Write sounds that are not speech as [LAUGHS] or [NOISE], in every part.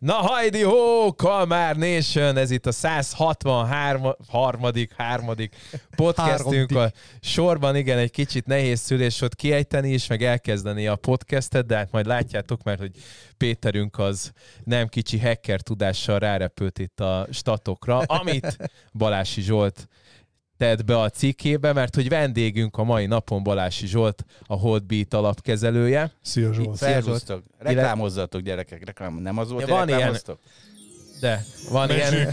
Na hajdi ho, Kalmár Nation, ez itt a 163. harmadik, harmadik podcastünk a sorban. Igen, egy kicsit nehéz szülésot kiejteni is, meg elkezdeni a podcastet, de hát majd látjátok, mert hogy Péterünk az nem kicsi hacker tudással rárepült itt a statokra, amit Balási Zsolt tett be a cikkébe, mert hogy vendégünk a mai napon Balási Zsolt, a Holdbeat alapkezelője. Szia Zsolt! Szervusztok! Reklámozzatok gyerekek, reklám. Nem az volt, Ja, van reklámoztok? De van, ilyen,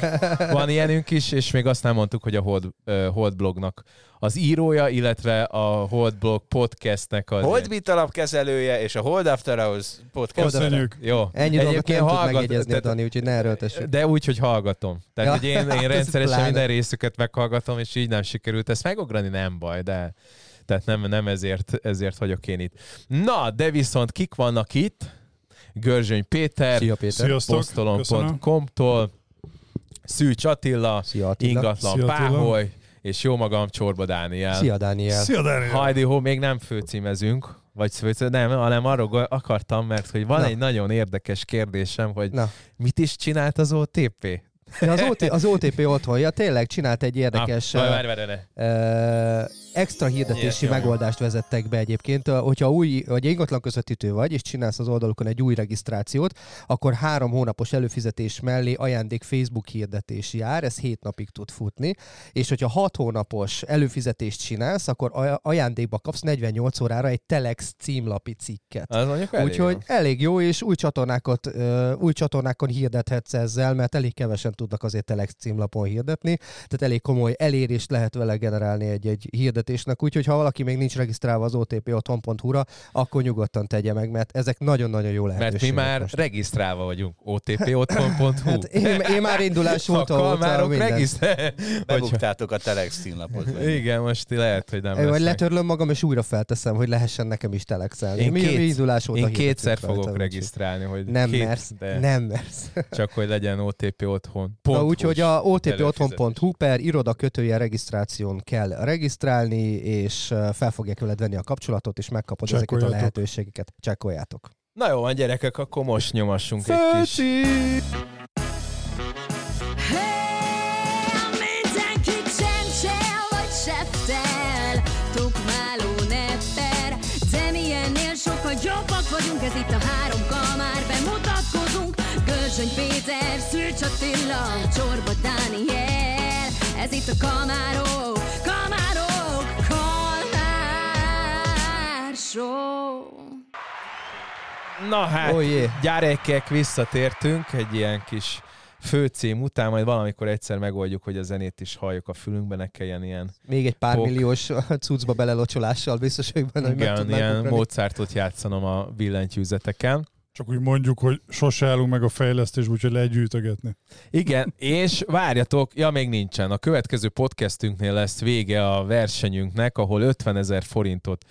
van ilyenünk is, és még azt nem mondtuk, hogy a Hold, uh, Hold blognak az írója, illetve a Hold blog podcastnek az... Holdbit alapkezelője és a Hold After Hours podcast. Köszönjük! Jó. Ennyi dolgot nem tud hallgat- megjegyezni a tehát- Dani, úgyhogy ne erőltessük. De úgy, hogy hallgatom. Tehát, Ja. hogy én, én [LAUGHS] rendszeresen pláne. minden részüket meghallgatom, és így nem sikerült ezt megugrani, nem baj, de tehát nem, nem ezért, ezért vagyok én itt. Na, de viszont kik vannak itt? Görzsöny Péter, Szia Péter. Posztolom.com-tól, Szűcs Attila, Szia Attila. Ingatlan Szia, Attila. Páholy, és jó magam Csorba Dániel. Szia Dániel. Szia Dániel! Hajdi Ho, még nem főcímezünk, vagy főcím, nem, hanem arról akartam, mert hogy van Na. egy nagyon érdekes kérdésem, hogy Na, mit is csinált az OTP? ja, az, OT, az OTP otthon, ja, tényleg csinált egy érdekes uh, várj, várj, várj. uh, extra hirdetési Ilyet, megoldást vezettek be egyébként. Hogyha új, vagy ingatlan közvetítő vagy, és csinálsz az oldalukon egy új regisztrációt, akkor három hónapos előfizetés mellé ajándék Facebook hirdetés jár, ez hét napig tud futni, és hogyha hat hónapos előfizetést csinálsz, akkor aj- ajándékba kapsz 48 órára egy Telex címlapi cikket. Az mondjuk elég Úgyhogy jó. elég jó, és új csatornákat, új csatornákon hirdethetsz ezzel, mert elég kevesen tudnak azért Telex címlapon hirdetni, tehát elég komoly elérést lehet vele generálni egy-egy hirdetésnek, úgyhogy ha valaki még nincs regisztrálva az otpotthon.hu-ra, akkor nyugodtan tegye meg, mert ezek nagyon-nagyon jó Mert mi lehetőségek. már most. regisztrálva vagyunk. otpotthon.hu. Hát én, én már indulás [LAUGHS] a óta óta kalmárok minden. regisztrálva. Bebuktátok a Telex címlapot. Igen, most lehet, hogy nem lesznek. letörlöm magam, és újra felteszem, hogy lehessen nekem is telexelni. Én mi, két- indulás óta Én kétszer rajta, fogok úgyhogy- regisztrálni, hogy Nem két, mersz, de nem mersz. [LAUGHS] csak hogy legyen OTP otthon. Úgyhogy a előfizetés. otpotthon.hu per iroda kötője regisztráción kell regisztrálni, és ö, fel fogják veled venni a kapcsolatot, és megkapod ezeket a lehetőségeket. Csekkoljátok. Na jó van, gyerekek, akkor most nyomassunk egy kis... Jobbak vagyunk, ez itt a három kamár, bemutatkozunk, Görzsöny Péter, Szűcs Attila, Csorba Dániel, ez itt a kamárok, show. Na hát, Oh, yeah. gyerekek, visszatértünk egy ilyen kis főcím után, majd valamikor egyszer megoldjuk, hogy a zenét is halljuk a fülünkbe, ne kelljen ilyen, Még egy pár Pok. milliós [LAUGHS] cuccba belelocsolással biztos vagyok benne, hogy meg igen, tudnánk ilyen. Mozartot játszanom a billentyűzeteken. Csak úgy mondjuk, hogy sose állunk meg a fejlesztésbe, úgyhogy lehet gyűjtögetni. Igen, és várjatok, ja még nincsen, a következő podcastünknél lesz vége a versenyünknek, ahol 50 ezer forintot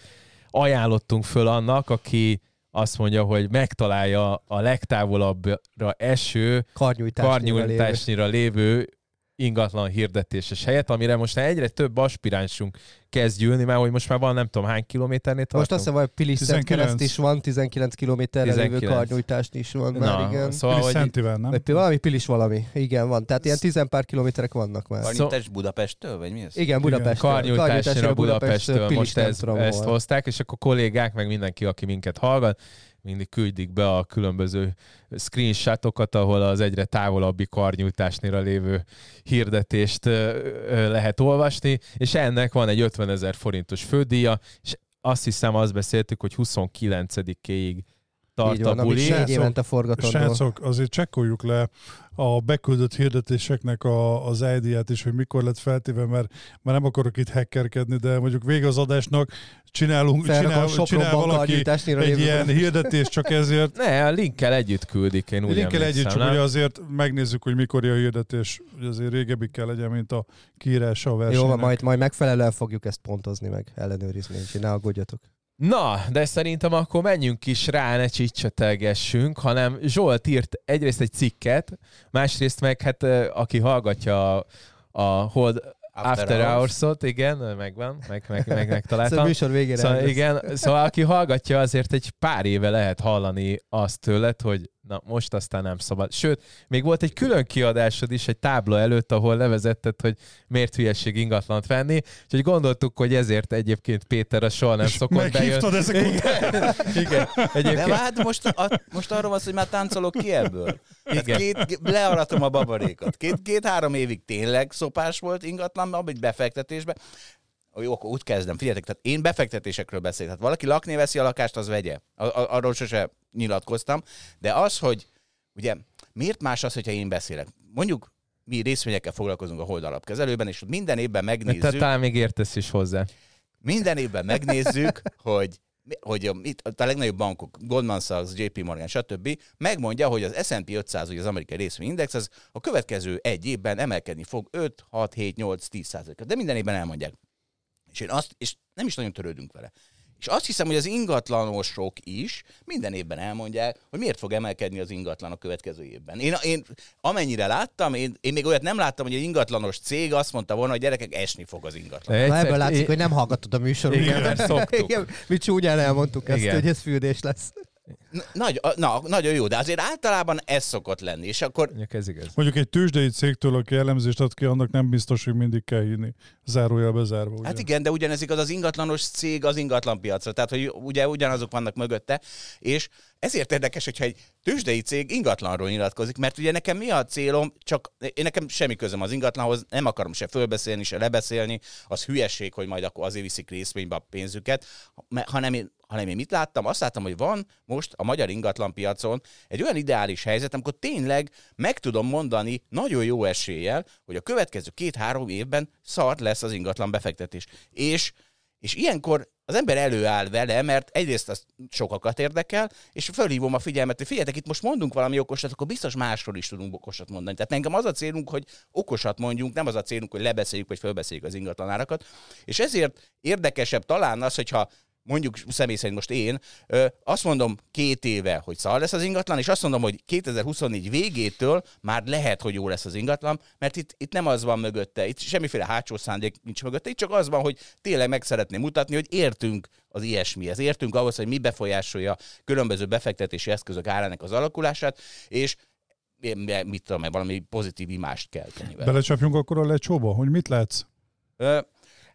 ajánlottunk föl annak, aki azt mondja, hogy megtalálja a legtávolabbra eső Karnyújtásnyira lévő. karnyújtásnyira lévő ingatlan hirdetéses helyet, amire most már egyre több aspiránsunk kezd gyűlni, mert hogy most már van nem tudom hány kilométernél tartunk. Most azt hiszem, hogy Pilis 19. kereszt is van, 19 kilométerre lévő 19. karnyújtást is van már, Na, igen. szóval, hogy Szentivel, nem? Vagy valami Pilis valami, igen van. Tehát ilyen tizen pár kilométerek vannak már. Karnyújtás Budapesttől, vagy mi ez? Igen, Budapestről. karnyújtásra Budapestről Pilis most nem ezt, hozták, és akkor kollégák, meg mindenki, aki minket hallgat, mindig küldik be a különböző screenshotokat, ahol az egyre távolabbi karnyújtásnál lévő hirdetést lehet olvasni, és ennek van egy 50 ezer forintos fődíja, és azt hiszem azt beszéltük, hogy 29-ig tart a van, amit buli. négy évente forgatandó. Srácok, azért csekkoljuk le a beküldött hirdetéseknek a, az ID-ját is, hogy mikor lett feltéve, mert már nem akarok itt hackerkedni, de mondjuk vége az adásnak csinálunk, csinál, csinál valaki egy lévő ilyen hirdetést csak ezért. [LAUGHS] Ne, a linkkel együtt küldik, én úgy Linkkel együtt, csak nem? hogy azért megnézzük, hogy mikor a hirdetés, hogy azért régebbi kell legyen, mint a kiírása a Jó, versenynek. van, majd, majd megfelelően fogjuk ezt pontozni meg, ellenőrizni, úgyhogy ne aggódjatok. Na, de szerintem akkor menjünk is rá, ne csicsetelgessünk, hanem Zsolt írt egyrészt egy cikket, másrészt meg hát aki hallgatja a, a Hold After, After Hours. Hours-ot, igen, megvan, meg, meg, meg Szóval a megtaláltam. műsor végére Szóval, igen, szóval aki hallgatja, azért egy pár éve lehet hallani azt tőled, hogy Na, most aztán nem szabad. Sőt, még volt egy külön kiadásod is egy tábla előtt, ahol levezetted, hogy miért hülyeség ingatlant venni, úgyhogy gondoltuk, hogy ezért egyébként Péter a soha nem szokott bejönni. Meghívtad ezek után. Igen, [LAUGHS] De egyébként hát most, a, most arról van hogy már táncolok ki ebből. Igen. két, learatom a babarékat. Két, két-három évig tényleg szopás volt ingatlan, egy befektetésbe. Jó, akkor úgy kezdem. Figyeljetek, tehát én befektetésekről beszélek. Tehát valaki lakni veszi a lakást, az vegye. A, a, arról sose nyilatkoztam. De az, hogy ugye miért más az, hogyha én beszélek? Mondjuk mi részvényekkel foglalkozunk a Hold alapkezelőben, és minden évben megnézzük, talán még értesz is hozzá. minden évben megnézzük, hogy hogy a, itt a legnagyobb bankok, Goldman Sachs, JP Morgan, stb. megmondja, hogy az S&P 500, ugye az amerikai részvényindex, az a következő egy évben emelkedni fog 5, 6, 7, 8, 10 százalékot. De minden évben elmondják. És én azt, és nem is nagyon törődünk vele. És azt hiszem, hogy az ingatlanosok is minden évben elmondják, hogy miért fog emelkedni az ingatlan a következő évben. Én, én amennyire láttam, én, én még olyat nem láttam, hogy egy ingatlanos cég azt mondta volna, hogy gyerekek, esni fog az ingatlan. Na, Egyszer- ebből látszik, é- hogy nem hallgatod a műsorunkat. Igen, mert szoktuk. Igen, mi csúnyán elmondtuk ezt, Igen. hogy ez fürdés lesz. Nagy, na, nagyon jó, de azért általában ez szokott lenni. És akkor Mondjuk ez igaz. Mondjuk egy tőzsdei cégtől, aki elemzést ad ki, annak nem biztos, hogy mindig kell hinni. Zárójelbe zárva. Ugye? Hát igen, de ugyanez igaz az ingatlanos cég az ingatlanpiacra, tehát hogy ugye ugyanazok vannak mögötte, és ezért érdekes, hogyha egy tőzsdei cég ingatlanról nyilatkozik, mert ugye nekem mi a célom, csak én nekem semmi közöm az ingatlanhoz, nem akarom se fölbeszélni, se lebeszélni, az hülyeség, hogy majd akkor azért viszik részvénybe a pénzüket, hanem én, hanem én mit láttam? Azt láttam, hogy van most a magyar ingatlanpiacon egy olyan ideális helyzet, amikor tényleg meg tudom mondani nagyon jó eséllyel, hogy a következő két-három évben szart lesz az ingatlan befektetés. És, és ilyenkor az ember előáll vele, mert egyrészt az sokakat érdekel, és fölhívom a figyelmet, hogy figyeljetek, itt most mondunk valami okosat, akkor biztos másról is tudunk okosat mondani. Tehát nekem az a célunk, hogy okosat mondjunk, nem az a célunk, hogy lebeszéljük, vagy fölbeszéljük az ingatlanárakat. És ezért érdekesebb talán az, hogyha mondjuk személy szerint most én, ö, azt mondom két éve, hogy szar lesz az ingatlan, és azt mondom, hogy 2024 végétől már lehet, hogy jó lesz az ingatlan, mert itt, itt nem az van mögötte, itt semmiféle hátsó szándék nincs mögötte, itt csak az van, hogy tényleg meg szeretném mutatni, hogy értünk az ilyesmihez, értünk ahhoz, hogy mi befolyásolja különböző befektetési eszközök árának az alakulását, és mit tudom, valami pozitív imást kell tenni. Belecsapjunk akkor a lecsóba, hogy mit látsz? Ö,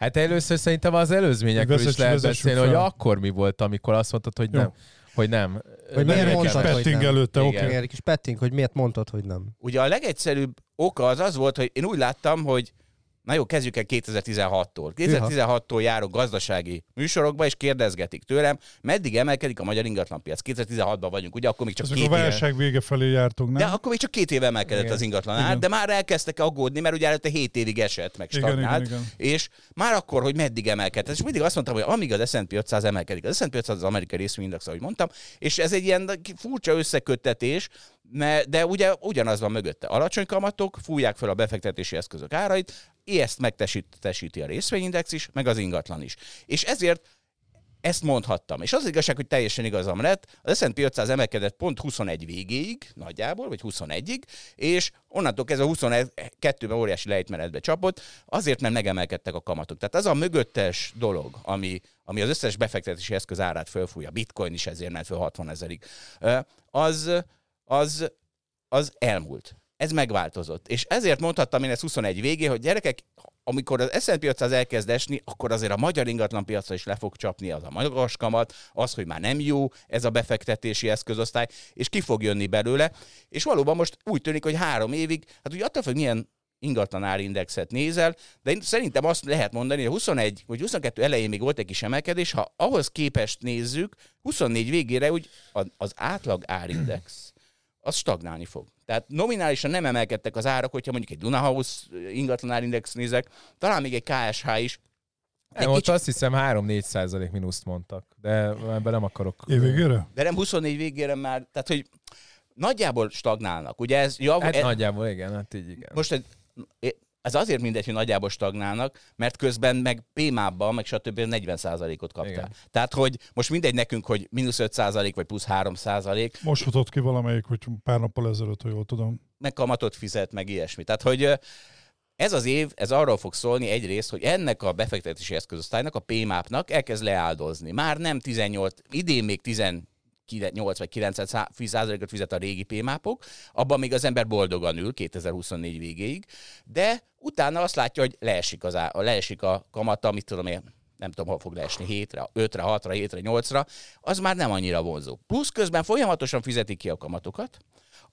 Hát először szerintem az előzményekről is lehet beszélni, hogy fel. akkor mi volt, amikor azt mondtad, hogy Jó. nem. Hogy nem. Hogy Nem miért kell. mondtad, hogy Petting előtte, oké. Igen, egy kis petting, hogy miért mondtad, hogy nem. Ugye a legegyszerűbb oka az az volt, hogy én úgy láttam, hogy na jó, kezdjük el 2016-tól. 2016-tól járok gazdasági műsorokba, és kérdezgetik tőlem, meddig emelkedik a magyar ingatlanpiac. 2016-ban vagyunk, ugye akkor még csak Ezek két a éve. válság vége felé jártunk, De nem? akkor még csak két éve emelkedett Igen. az ingatlan ár, Igen. de már elkezdtek aggódni, mert ugye előtte 7 évig esett, meg Igen, stagnált, igen, igen. és már akkor, hogy meddig emelkedett. És mindig azt mondtam, hogy amíg az S&P 500 emelkedik. Az S&P 500 az amerikai részvényindex, ahogy mondtam, és ez egy ilyen furcsa összeköttetés, ne- de ugye ugyanaz van mögötte. Alacsony kamatok fújják fel a befektetési eszközök árait, ezt megtesíti a részvényindex is, meg az ingatlan is. És ezért ezt mondhattam. És az, az igazság, hogy teljesen igazam lett, az S&P 500 emelkedett pont 21 végéig, nagyjából, vagy 21-ig, és onnantól kezdve 22-ben óriási lejtmenetbe csapott, azért, mert megemelkedtek a kamatok. Tehát az a mögöttes dolog, ami, ami az összes befektetési eszköz árát fölfújja, bitcoin is ezért ment föl 60 ezerig, az, az, az elmúlt. Ez megváltozott. És ezért mondhattam én ezt 21 végén, hogy gyerekek, amikor az S&P 500 elkezd esni, akkor azért a magyar ingatlanpiacra is le fog csapni az a magas kamat, az, hogy már nem jó ez a befektetési eszközosztály, és ki fog jönni belőle. És valóban most úgy tűnik, hogy három évig, hát ugye attól, hogy milyen ingatlan árindexet nézel, de én szerintem azt lehet mondani, hogy 21 vagy 22 elején még volt egy kis emelkedés, ha ahhoz képest nézzük, 24 végére úgy az átlag árindex az stagnálni fog. Tehát nominálisan nem emelkedtek az árak, hogyha mondjuk egy Dunahouse ingatlan árindex nézek, talán még egy KSH is. Nem, ott azt hiszem 3-4 százalék mínuszt mondtak, de ebben nem akarok. Évvégére? De nem 24 végére már, tehát hogy nagyjából stagnálnak. Ugye ez, jav, Hát e, nagyjából igen, hát így igen. most egy, ez azért mindegy, hogy nagyjából stagnálnak, mert közben meg PMA-ban, meg stb. 40%-ot kaptál. Igen. Tehát, hogy most mindegy nekünk, hogy mínusz 5% vagy plusz 3%, Most futott ki valamelyik, hogy pár nappal ezelőtt, ha jól tudom. meg kamatot fizet, meg ilyesmi. Tehát, hogy ez az év, ez arról fog szólni egyrészt, hogy ennek a befektetési eszközosztálynak, a PMAP-nak elkezd leáldozni. Már nem 18, idén még 19 8 vagy 9 százalékot fizet a régi pémápok, abban még az ember boldogan ül 2024 végéig, de utána azt látja, hogy leesik, az á, leesik a kamata, mit tudom én, nem tudom, hol fog leesni, 7-re, 5-re, 6-ra, 7-re, 8-ra, az már nem annyira vonzó. Plusz közben folyamatosan fizetik ki a kamatokat,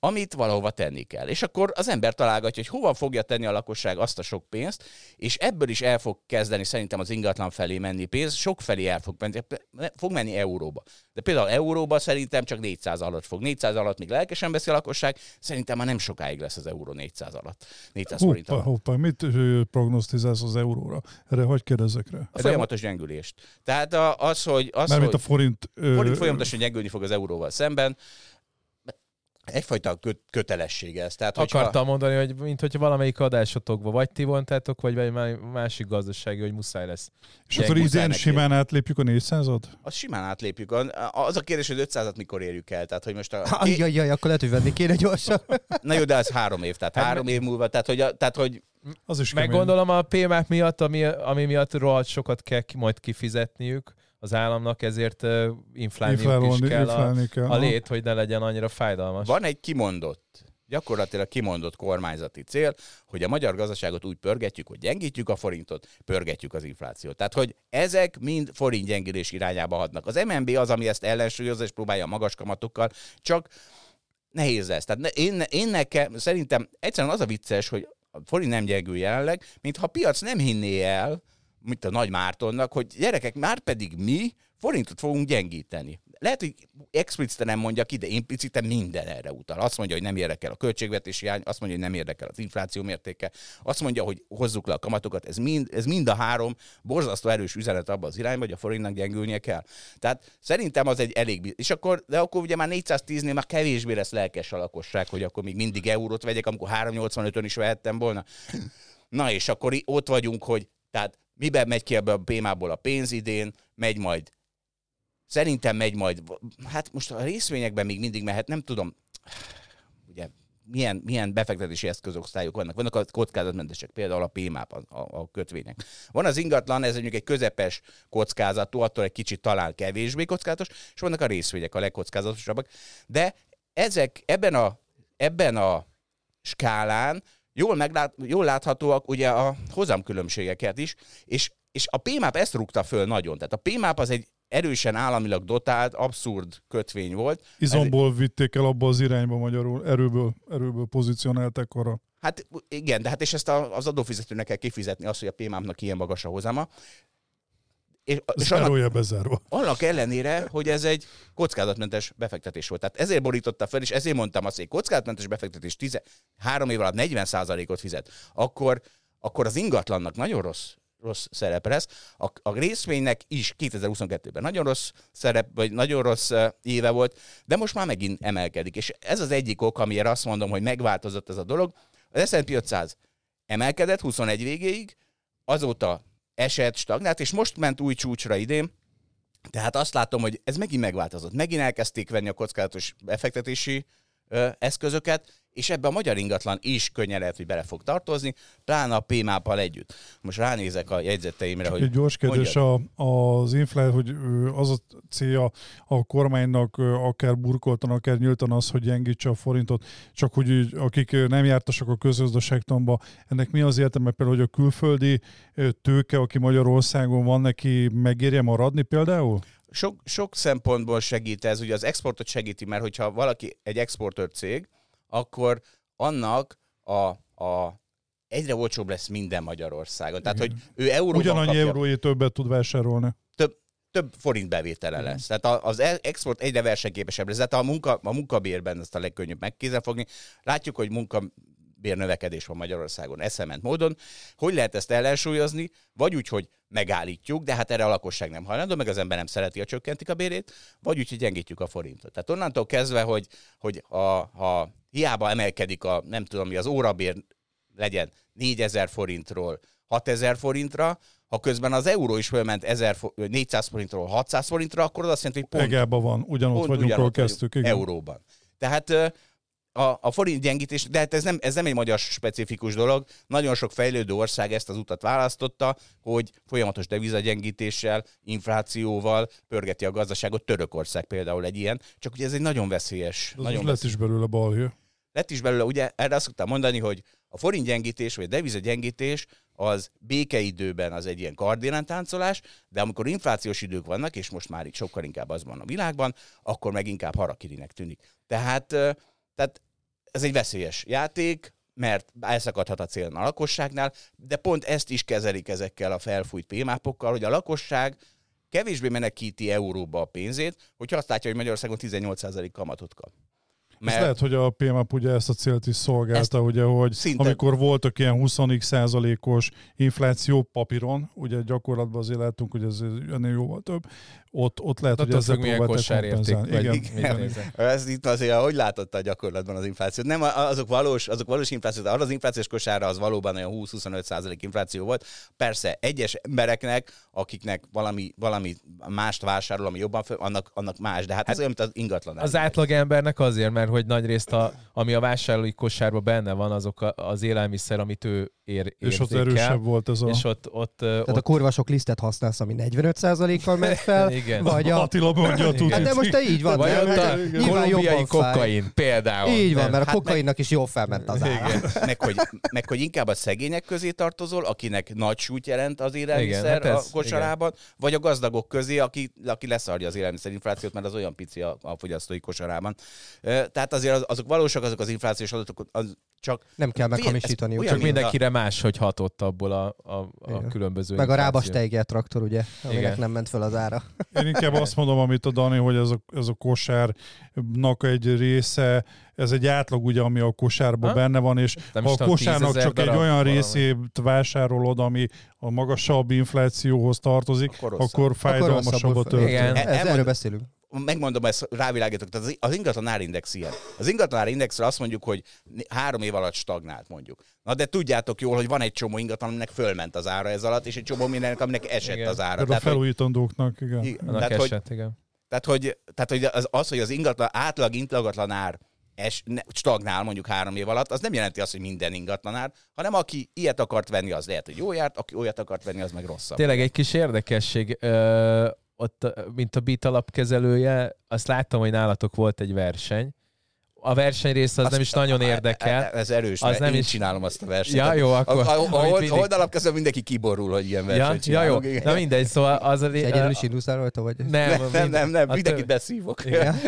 amit valahova tenni kell. És akkor az ember találgatja, hogy hova fogja tenni a lakosság azt a sok pénzt, és ebből is el fog kezdeni szerintem az ingatlan felé menni pénz, sok felé el fog menni, fog menni euróba. De például euróba szerintem csak 400 alatt fog. 400 alatt még lelkesen beszél a lakosság, szerintem már nem sokáig lesz az euró 400 alatt. 400 hoppa, forint alatt. Hoppá, mit prognosztizálsz az euróra? Erre hogy kérdezek rá? A folyamatos gyengülést. Tehát az, hogy... Az, Mert hogy mint a forint... forint folyamatosan gyengülni fog az euróval szemben, egyfajta kö- kötelessége ez. Tehát, hogyha... Akartam mondani, hogy mint hogyha valamelyik adásotokban vagy ti vontátok, vagy egy másik gazdasági, hogy muszáj lesz. És Gyeng, akkor idén simán átlépjük a 400-at? Az simán átlépjük. Az a kérdés, hogy 500-at mikor érjük el. Tehát, hogy most a... Ajjajjaj, akkor lehet, hogy venni kéne gyorsan. Na jó, de az három év, tehát hát három év múlva. Tehát, hogy, a, tehát, hogy az is Meg gondolom a PMAP miatt, ami, ami miatt rohadt sokat kell majd kifizetniük, az államnak, ezért uh, inflálniuk is kell, a, kell a lét, hogy ne legyen annyira fájdalmas. Van egy kimondott, gyakorlatilag kimondott kormányzati cél, hogy a magyar gazdaságot úgy pörgetjük, hogy gyengítjük a forintot, pörgetjük az inflációt. Tehát, hogy ezek mind forint gyengülés irányába hatnak. Az MNB az, ami ezt ellensúlyozza és próbálja magas kamatokkal, csak nehéz ez. Tehát én, én nekem szerintem egyszerűen az a vicces, hogy a forint nem gyengül jelenleg, mintha a piac nem hinné el, mint a Nagy Mártonnak, hogy gyerekek, már pedig mi forintot fogunk gyengíteni. Lehet, hogy expliciten nem mondja ki, de impliciten minden erre utal. Azt mondja, hogy nem érdekel a költségvetési hiány, azt mondja, hogy nem érdekel az infláció mértéke, azt mondja, hogy hozzuk le a kamatokat. Ez mind, ez mind a három borzasztó erős üzenet abban az irányba, hogy a forintnak gyengülnie kell. Tehát szerintem az egy elég... És akkor, de akkor ugye már 410-nél már kevésbé lesz lelkes a lakosság, hogy akkor még mindig eurót vegyek, amikor 385-ön is vehettem volna. Na és akkor ott vagyunk, hogy tehát miben megy ki ebbe a bémából a pénz idén, megy majd, szerintem megy majd, hát most a részvényekben még mindig mehet, nem tudom, ugye milyen, milyen befektetési eszközosztályok vannak. Vannak a kockázatmentesek, például a PMAP, a, a, kötvények. Van az ingatlan, ez mondjuk egy közepes kockázatú, attól egy kicsit talán kevésbé kockázatos, és vannak a részvények, a legkockázatosabbak. De ezek ebben a, ebben a skálán jól, meglát, jól láthatóak ugye a hozamkülönbségeket is, és, és a PMAP ezt rúgta föl nagyon. Tehát a PMAP az egy erősen államilag dotált, abszurd kötvény volt. Izomból Ez... vitték el abba az irányba magyarul, erőből, erőből pozícionálták arra. Hát igen, de hát és ezt az adófizetőnek kell kifizetni azt, hogy a PMAP-nak ilyen magas a hozama. És, és annak, bezárva. annak ellenére, hogy ez egy kockázatmentes befektetés volt. Tehát ezért borította fel, és ezért mondtam azt, hogy kockázatmentes befektetés 13 év alatt 40%-ot fizet, akkor, akkor az ingatlannak nagyon rossz rossz szerep lesz. A, a részvénynek is 2022-ben nagyon rossz szerep, vagy nagyon rossz éve volt, de most már megint emelkedik. És ez az egyik ok, amiért azt mondom, hogy megváltozott ez a dolog. Az S&P 500 emelkedett 21 végéig, azóta esett, stagnált, és most ment új csúcsra idén, tehát azt látom, hogy ez megint megváltozott. Megint elkezdték venni a kockázatos befektetési eszközöket, és ebbe a magyar ingatlan is könnyen lehet, hogy bele fog tartozni, pláne a PMAP-al együtt. Most ránézek a jegyzeteimre, Csak hogy... Egy gyors kérdés, a, az infláció, hogy az a célja a kormánynak akár burkoltan, akár nyíltan az, hogy gyengítse a forintot, csak hogy akik nem jártasak a közgazdaságtanba, ennek mi az értelme például, hogy a külföldi tőke, aki Magyarországon van, neki megérje maradni például? Sok, sok szempontból segít ez, ugye az exportot segíti, mert hogyha valaki egy exportőr cég, akkor annak a, a egyre olcsóbb lesz minden Magyarországon. Tehát, Igen. hogy ő euróban Ugyanannyi kapja, eurói többet tud vásárolni. Több, több forint bevétele lesz. Tehát az e- export egyre versenyképesebb lesz. Tehát a, munka, a munkabérben ezt a legkönnyebb megkézzelfogni. Látjuk, hogy munka bérnövekedés van Magyarországon eszement módon. Hogy lehet ezt ellensúlyozni? Vagy úgy, hogy megállítjuk, de hát erre a lakosság nem hajlandó, meg az ember nem szereti, a csökkentik a bérét, vagy úgy, hogy gyengítjük a forintot. Tehát onnantól kezdve, hogy, hogy a, ha hiába emelkedik a, nem tudom mi, az órabér legyen 4000 forintról 6000 forintra, ha közben az euró is fölment 1000, 400 forintról 600 forintra, akkor az azt jelenti, hogy pont... Egában van, ugyanott vagyunk, ahol kezdtük. Igen. Euróban. Tehát a, a forint gyengítés, de hát ez nem, ez nem egy magyar specifikus dolog. Nagyon sok fejlődő ország ezt az utat választotta, hogy folyamatos devizagyengítéssel, inflációval pörgeti a gazdaságot. Törökország például egy ilyen. Csak ugye ez egy nagyon veszélyes. Az nagyon most lett is belőle balhé. lett is belőle, ugye erre azt szoktam mondani, hogy a forint gyengítés, vagy a deviza gyengítés az békeidőben az egy ilyen kardináltáncolás, de amikor inflációs idők vannak, és most már itt sokkal inkább az van a világban, akkor meg inkább harakirinek tűnik. Tehát, tehát ez egy veszélyes játék, mert elszakadhat a cél a lakosságnál, de pont ezt is kezelik ezekkel a felfújt pémápokkal, hogy a lakosság kevésbé menekíti euróba a pénzét, hogyha azt látja, hogy Magyarországon 18% kamatot kap. Ez lehet, hogy a PMAP ugye ezt a célt is szolgálta, ugye, hogy szinte- amikor voltak ilyen 20 százalékos infláció papíron, ugye gyakorlatban azért láttunk, hogy ez ennél jóval több, ott, ott lehet, hogy Attól ezzel kosárérték, kompenzálni. Igen. nézel. Ez itt azért, hogy látotta a gyakorlatban az inflációt? Nem, azok valós, azok valós inflációt, arra az inflációs kosárra az valóban olyan 20-25 százalék infláció volt. Persze egyes embereknek, akiknek valami, valami mást vásárol, ami jobban föl, annak, annak más, de hát ez olyan, mint az ingatlan. Az átlag embernek azért, mert hogy nagyrészt, a, ami a vásárlói kosárban benne van, azok a, az élelmiszer, amit ő ér, És ott erősebb volt ez a... És ott, ott, Tehát ott a kurva sok lisztet használsz, ami 45%-kal ment fel, [LAUGHS] Igen. vagy a... Attila mondja a tutit. Hát de most te így van, vagy ott Hát a kolumbiai fáj. kokain például. Így van, mert a Hát kokainnak is jól felment az ára. Igen. meg, hogy, meg hogy inkább a szegények közé tartozol, akinek nagy súlyt jelent az élelmiszer Igen, hát ez- a kosarában, vagy a gazdagok közé, aki, aki leszarja az élelmiszerinflációt, mert az olyan pici a, a fogyasztói kosarában. Tehát azért az, azok valósak, azok az inflációs adatok, az csak... Nem kell meghamisítani. ez úgy. olyan, Csak mint a- mindenkire más, hogy hatott abból a, a, a Igen. különböző Meg a infláció. rábasteiger traktor, ugye, aminek Igen. nem ment fel az ára. Én inkább azt mondom, amit a Dani, hogy ez a, ez a kosárnak egy része, ez egy átlag ugye, ami a kosárban Ha? benne van, és Nem ha a kosárnak 10 000 csak egy olyan részét vásárolod, ami a magasabb inflációhoz tartozik, Akkor akkor, fájdalmasabb a történet. Igen. Ez, Elmond- erről beszélünk. Megmondom, ezt rávilágítok, tehát az- ingatlan árindex ilyen. Az ingatlan árindex azt mondjuk, hogy három év alatt stagnált mondjuk. Na de tudjátok jól, hogy van egy csomó ingatlan, aminek fölment az ára ez alatt, és egy csomó mindennek, aminek esett Igen. az ára. A Tehát, hogy, felújítandóknak, igen. i- Annak tehát, hogy, eset, igen. tehát, hogy, tehát, hogy az, az, hogy az ingatlan, átlag ingatlan ár es, ne, stagnál mondjuk három év alatt, az nem jelenti azt, hogy minden ingatlan ár, hanem aki ilyet akart venni, az lehet, hogy jó járt, aki olyat akart venni, az meg rosszabb. Tényleg egy kis érdekesség, ö, ott, mint a Beat alapkezelője, azt láttam, hogy nálatok volt egy verseny. A verseny része az Azt- nem is nagyon érdekel. e- Ez erős, Az mert nem én is- csinálom azt a versenyt. Ja, jó, A, akkor... a, a, a, mindig- oldalap kezdve mindenki kiborul, hogy ilyen ja, versenyt ja, jó. csinálok. igen. Na mindegy, szóval az a... Egyedül is indulsz el rajta, vagy? Nem, Nem, nem, nem, nem a mindenkit tö- beszívok. Igen.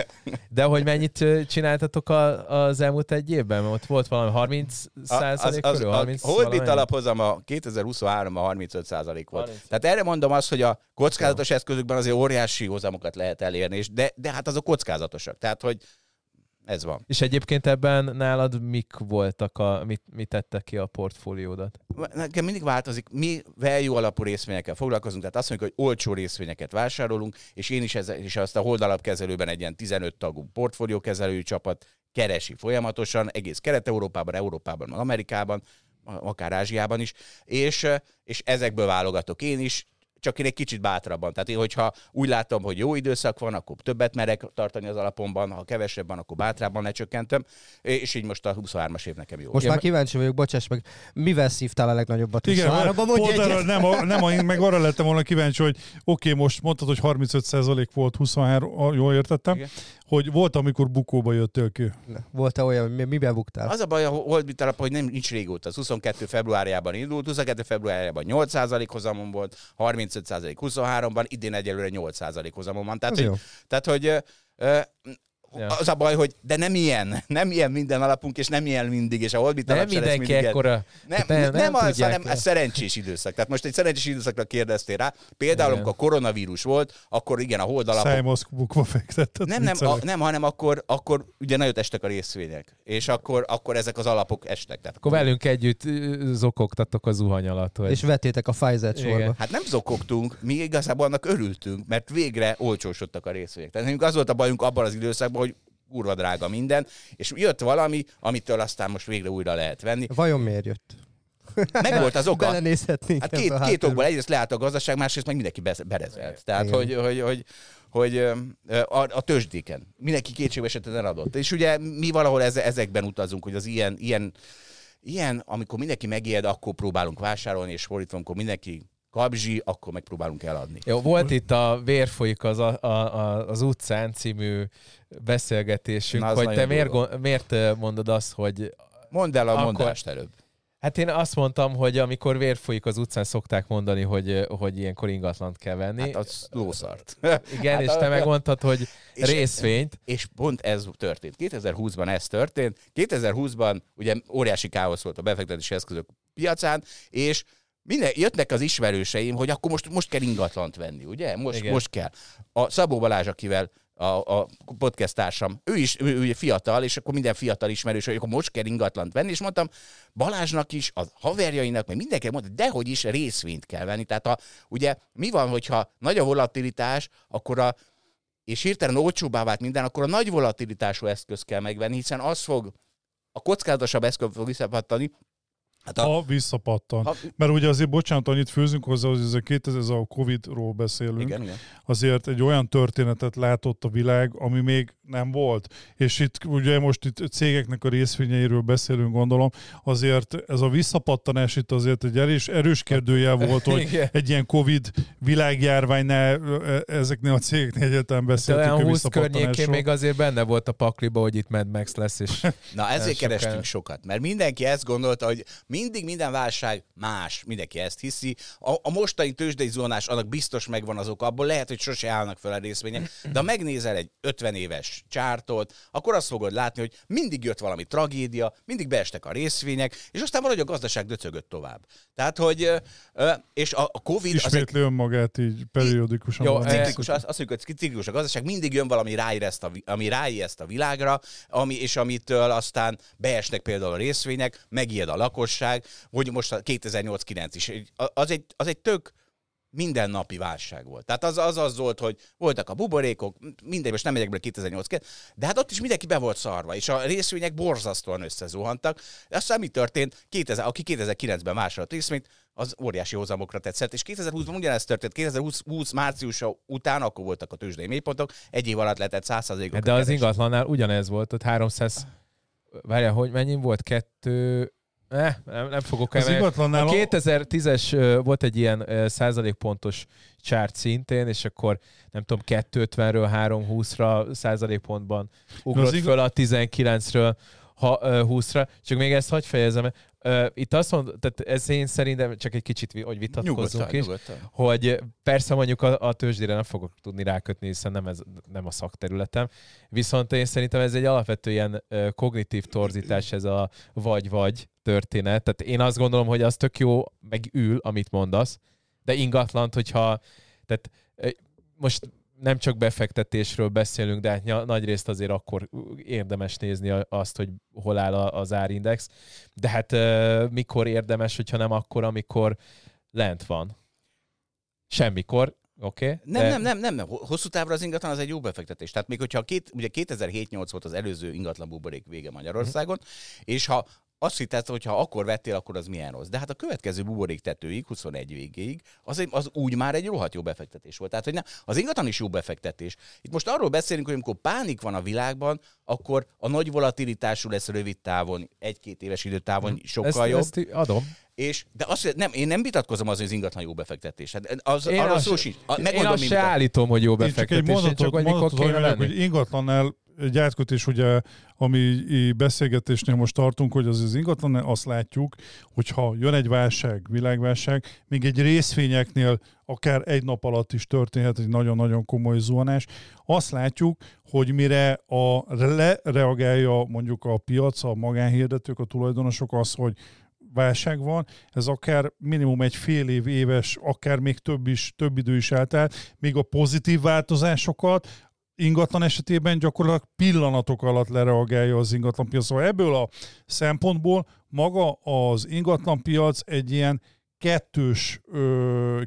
De hogy mennyit csináltatok a, az elmúlt egy évben? Mert ott volt valami 30 százalék az, az, körül? a 30 Holdbit valamennyi? alaphozam a 2023-ban 35 százalék volt. 30. Tehát erre mondom azt, hogy a kockázatos eszközökben azért óriási hozamokat lehet elérni, és de, de hát azok kockázatosak. Tehát, hogy ez van. És egyébként ebben nálad mik voltak, a, mit, mit tettek ki a portfóliódat? Nekem mindig változik, mi value alapú részvényekkel foglalkozunk, tehát azt mondjuk, hogy olcsó részvényeket vásárolunk, és én is, ez, és azt a holdalapkezelőben egy ilyen 15 tagú portfóliókezelői csapat keresi folyamatosan, egész Kelet-Európában, Európában, Amerikában, akár Ázsiában is, és, és ezekből válogatok én is, csak én egy kicsit bátrabban. Tehát én, hogyha úgy látom, hogy jó időszak van, akkor többet merek tartani az alapomban, ha kevesebb van, akkor bátrabban lecsökkentem, és így most a 23-as év nekem jó. Most Igen, már kíváncsi vagyok, bocsáss meg, mivel szívtál a legnagyobbat? Igen, 23-ban mert mondj pont erre nem, a, nem a, én meg arra lettem volna kíváncsi, hogy oké, okay, most mondtad, hogy 35% volt 23, jól értettem, Igen. hogy volt, amikor bukóba jöttél ki. Volt-e olyan, hogy mi- miben buktál? Az a baj a Holdbit alap, hogy nem nincs régóta. Az 22 februárjában indult, 22 februárjában 8% hozamon volt, 35% 23-ban, idén egyelőre 8% hozamon van. Tehát, Az hogy, jó. tehát, hogy Ja. az a baj, hogy de nem ilyen, nem ilyen minden alapunk, és nem ilyen mindig, és a Holdbit Nem mindenki ekkora. Nem, nem- nem, nem az, hanem ez szerencsés időszak. Tehát most egy szerencsés időszakra kérdeztél rá. Például, Igen. amikor koronavírus volt, akkor igen, a holdalapok Szájmaszkbukba fektetted. nem, nem, a, nem, hanem akkor, akkor ugye nagyot estek a részvények, és akkor, akkor ezek az alapok estek. Tehát Akkor velünk együtt zokogtatok a zuhany alatt. Vagy... És vettétek a Pfizer-t Igen. sorba. Hát nem zokogtunk, mi igazából annak örültünk, mert végre olcsósodtak a részvények. Tehát az volt a bajunk abban az időszakban, kurva drága minden, és jött valami, amitől aztán most végre újra lehet venni. Vajon miért jött? Meg volt az oka. Belenézhetnénk Hát két, két okból egyrészt leállt a gazdaság, másrészt meg mindenki berezelt. Tehát, Igen. hogy, hogy, hogy, hogy a, a tőzsdéken. Mindenki kétségbe esetten eladott. És ugye mi valahol eze, ezekben utazunk, hogy az ilyen, ilyen, ilyen, amikor mindenki megijed, akkor próbálunk vásárolni, és fordítva, amikor mindenki kabzsi, akkor megpróbálunk eladni. Jó, volt itt a Vérfolyik az, a, a, a, az utcán című beszélgetésünk, Na, hogy te miért, gond- miért mondod azt, hogy Mondd el a Akkor- mondást előbb. Hát én azt mondtam, hogy amikor vér folyik az utcán, szokták mondani, hogy, hogy ilyenkor ingatlant kell venni. Hát az lószart. Igen, hát és a- te megmondtad, hogy És- részvényt. És pont ez történt. 2020-ban ez történt. 2020-ban ugye óriási káosz volt a befektetési eszközök piacán, és minden, jöttnek az ismerőseim, hogy akkor most, most kell ingatlant venni, ugye? Most, Igen. most kell. A Szabó Balázs, akivel a, a podcast társam, ő is ő, ő fiatal, és akkor minden fiatal ismerős, hogy akkor most kell ingatlant venni, és mondtam, Balázsnak is, a haverjainak, meg mindenki mondta, dehogy is részvényt kell venni. Tehát a, ugye mi van, hogyha nagy a volatilitás, akkor a, és hirtelen olcsóbbá vált minden, akkor a nagy volatilitású eszköz kell megvenni, hiszen az fog, a kockázatosabb eszköz fog visszapattani. Hát a, Ha visszapattan. ha, Mert ugye azért, bocsánat, annyit főzünk hozzá, hogy ez a, 2000, ez a Covid-ról beszélünk. igen, igen. azért egy olyan történetet látott a világ, ami még nem volt. És itt ugye most itt cégeknek a részvényeiről beszélünk, gondolom, azért ez a visszapattanás itt azért egy erős, erős kérdőjel volt, hogy Igen. egy ilyen Covid világjárványnál ezeknél a cégeknél egyáltalán De beszéltünk olyan a 20 környékén még azért benne volt a pakliba, hogy itt Mad Max lesz, és Na ezért kerestünk sokat, mert mindenki ezt gondolta, hogy mindig minden válság más, mindenki ezt hiszi. A, a mostani tőzsdei zónás annak biztos megvan az oka, abból lehet, hogy sose állnak fel a részvények, de ha megnézel egy 50 éves csártot, akkor azt fogod látni, hogy mindig jött valami tragédia, mindig beestek a részvények, és aztán valahogy a gazdaság döcögött tovább. Tehát, hogy, és a, a Covid az egy Ismétli önmagát így periódikusan. Jó, ciklikus, azt, azt mondjuk, hogy ciklikus a gazdaság, mindig jön valami ráéreszt a, ami ráéreszt a világra, ami, és amitől aztán beesnek például a részvények, megijed a lakosság, hogy most a 2008-9 is. Az egy, az egy tök mindennapi válság volt. Tehát az, az az volt, hogy voltak a buborékok, mindegy, most nem megyek bele 2008 de hát ott is mindenki be volt szarva, és a részvények borzasztóan összezuhantak. De aztán mi történt? 2000, aki 2009-ben vásárolt részvényt, az óriási hozamokra tetszett, és 2020-ban ugyanezt történt. 2020 20 márciusa után, akkor voltak a tőzsdei mélypontok, egy év alatt lehetett 100%-ot Hát de az ingatlannál ugyanez volt, ott 300, várjál, hogy mennyi volt? Kettő, eh, nem, nem fogok Az emelni. ingatlannál A 2010-es ö, volt egy ilyen százalékpontos csárt szintén, és akkor nem tudom, 250-ről 320-ra százalékpontban ugrott az föl a 19-ről ha, ö, 20-ra. Csak még ezt hagyj fejezem. Itt azt mondom, tehát ez én szerintem csak egy kicsit, hogy vitatkozzunk Nyugodtan, is, nyugodtan. hogy persze mondjuk a, a tőzsdére nem fogok tudni rákötni, hiszen nem, ez, nem a szakterületem, viszont én szerintem ez egy alapvető ilyen kognitív torzítás, ez a vagy-vagy történet. Tehát én azt gondolom, hogy az tök jó, meg ül, amit mondasz, de ingatlant, hogyha, tehát most nem csak befektetésről beszélünk, de hát nagy részt azért akkor érdemes nézni azt, hogy hol áll az árindex. De hát mikor érdemes, hogyha nem akkor, amikor lent van. Semmikor, oké? Okay? Nem, nem, nem, nem, nem. Hosszú távra az ingatlan az egy jó befektetés. Tehát még hogyha két, ugye 2007-8 volt az előző ingatlan buborék vége Magyarországon, és ha azt hitted, hogy ha akkor vettél, akkor az milyen rossz. De hát a következő buborék tetőig, 21 végéig, az, az úgy már egy rohadt jó befektetés volt. Tehát, hogy nem, az ingatlan is jó befektetés. Itt most arról beszélünk, hogy amikor pánik van a világban, akkor a nagy volatilitású lesz rövid távon, egy-két éves időtávon sokkal ezt, jobb. ezt adom. És, de azt, nem, én nem vitatkozom az, hogy az ingatlan jó befektetés. Hát az, Én arról azt, szó sincs. A- én azt se állítom, hogy jó Én csak egy befektetés, mondatot, csak hogy mondatot venni. hogy ingatlannál egy átkötés, ugye, ami beszélgetésnél most tartunk, hogy az, az ingatlan, azt látjuk, hogyha jön egy válság, világválság, még egy részvényeknél akár egy nap alatt is történhet egy nagyon-nagyon komoly zuhanás. Azt látjuk, hogy mire a lereagálja mondjuk a piac, a magánhirdetők, a tulajdonosok az, hogy válság van, ez akár minimum egy fél év, éves, akár még több is, több idő is eltelt, még a pozitív változásokat ingatlan esetében gyakorlatilag pillanatok alatt lereagálja az ingatlanpiac. Szóval ebből a szempontból maga az ingatlanpiac egy ilyen kettős,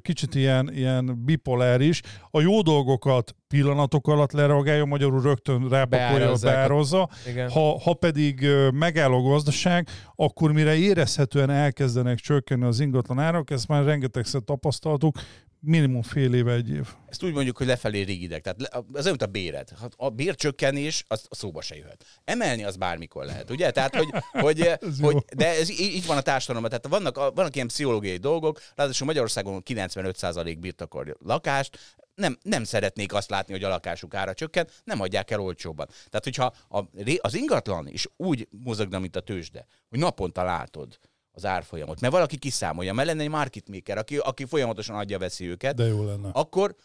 kicsit ilyen, ilyen bipoláris, a jó dolgokat pillanatok alatt lereagálja, magyarul rögtön rápakolja, beározza, ha, ha pedig megáll a gazdaság, akkor mire érezhetően elkezdenek csökkenni az ingatlan árak, ezt már rengetegszer tapasztaltuk, minimum fél év, egy év. Ezt úgy mondjuk, hogy lefelé rigidek. Tehát az olyan, a béred. A bércsökkenés, az szóba se jöhet. Emelni az bármikor lehet, ugye? Tehát, hogy, hogy, [LAUGHS] jó. hogy de ez így van a társadalomban. Tehát vannak, vannak ilyen pszichológiai dolgok, ráadásul Magyarországon 95% birtokol lakást, nem, nem szeretnék azt látni, hogy a lakásuk ára csökken, nem adják el olcsóban. Tehát, hogyha a, az ingatlan is úgy mozogna, mint a tőzsde, hogy naponta látod az árfolyamot, mert valaki kiszámolja, mert lenne egy market maker, aki, aki folyamatosan adja veszi őket, De jó lenne. akkor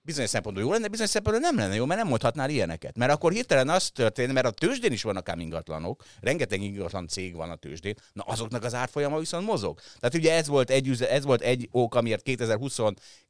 bizonyos szempontból jó lenne, bizonyos szempontból nem lenne jó, mert nem mondhatnál ilyeneket. Mert akkor hirtelen az történik, mert a tőzsdén is vannak ám ingatlanok, rengeteg ingatlan cég van a tőzsdén, na azoknak az árfolyama viszont mozog. Tehát ugye ez volt egy, ez volt egy ok, amiért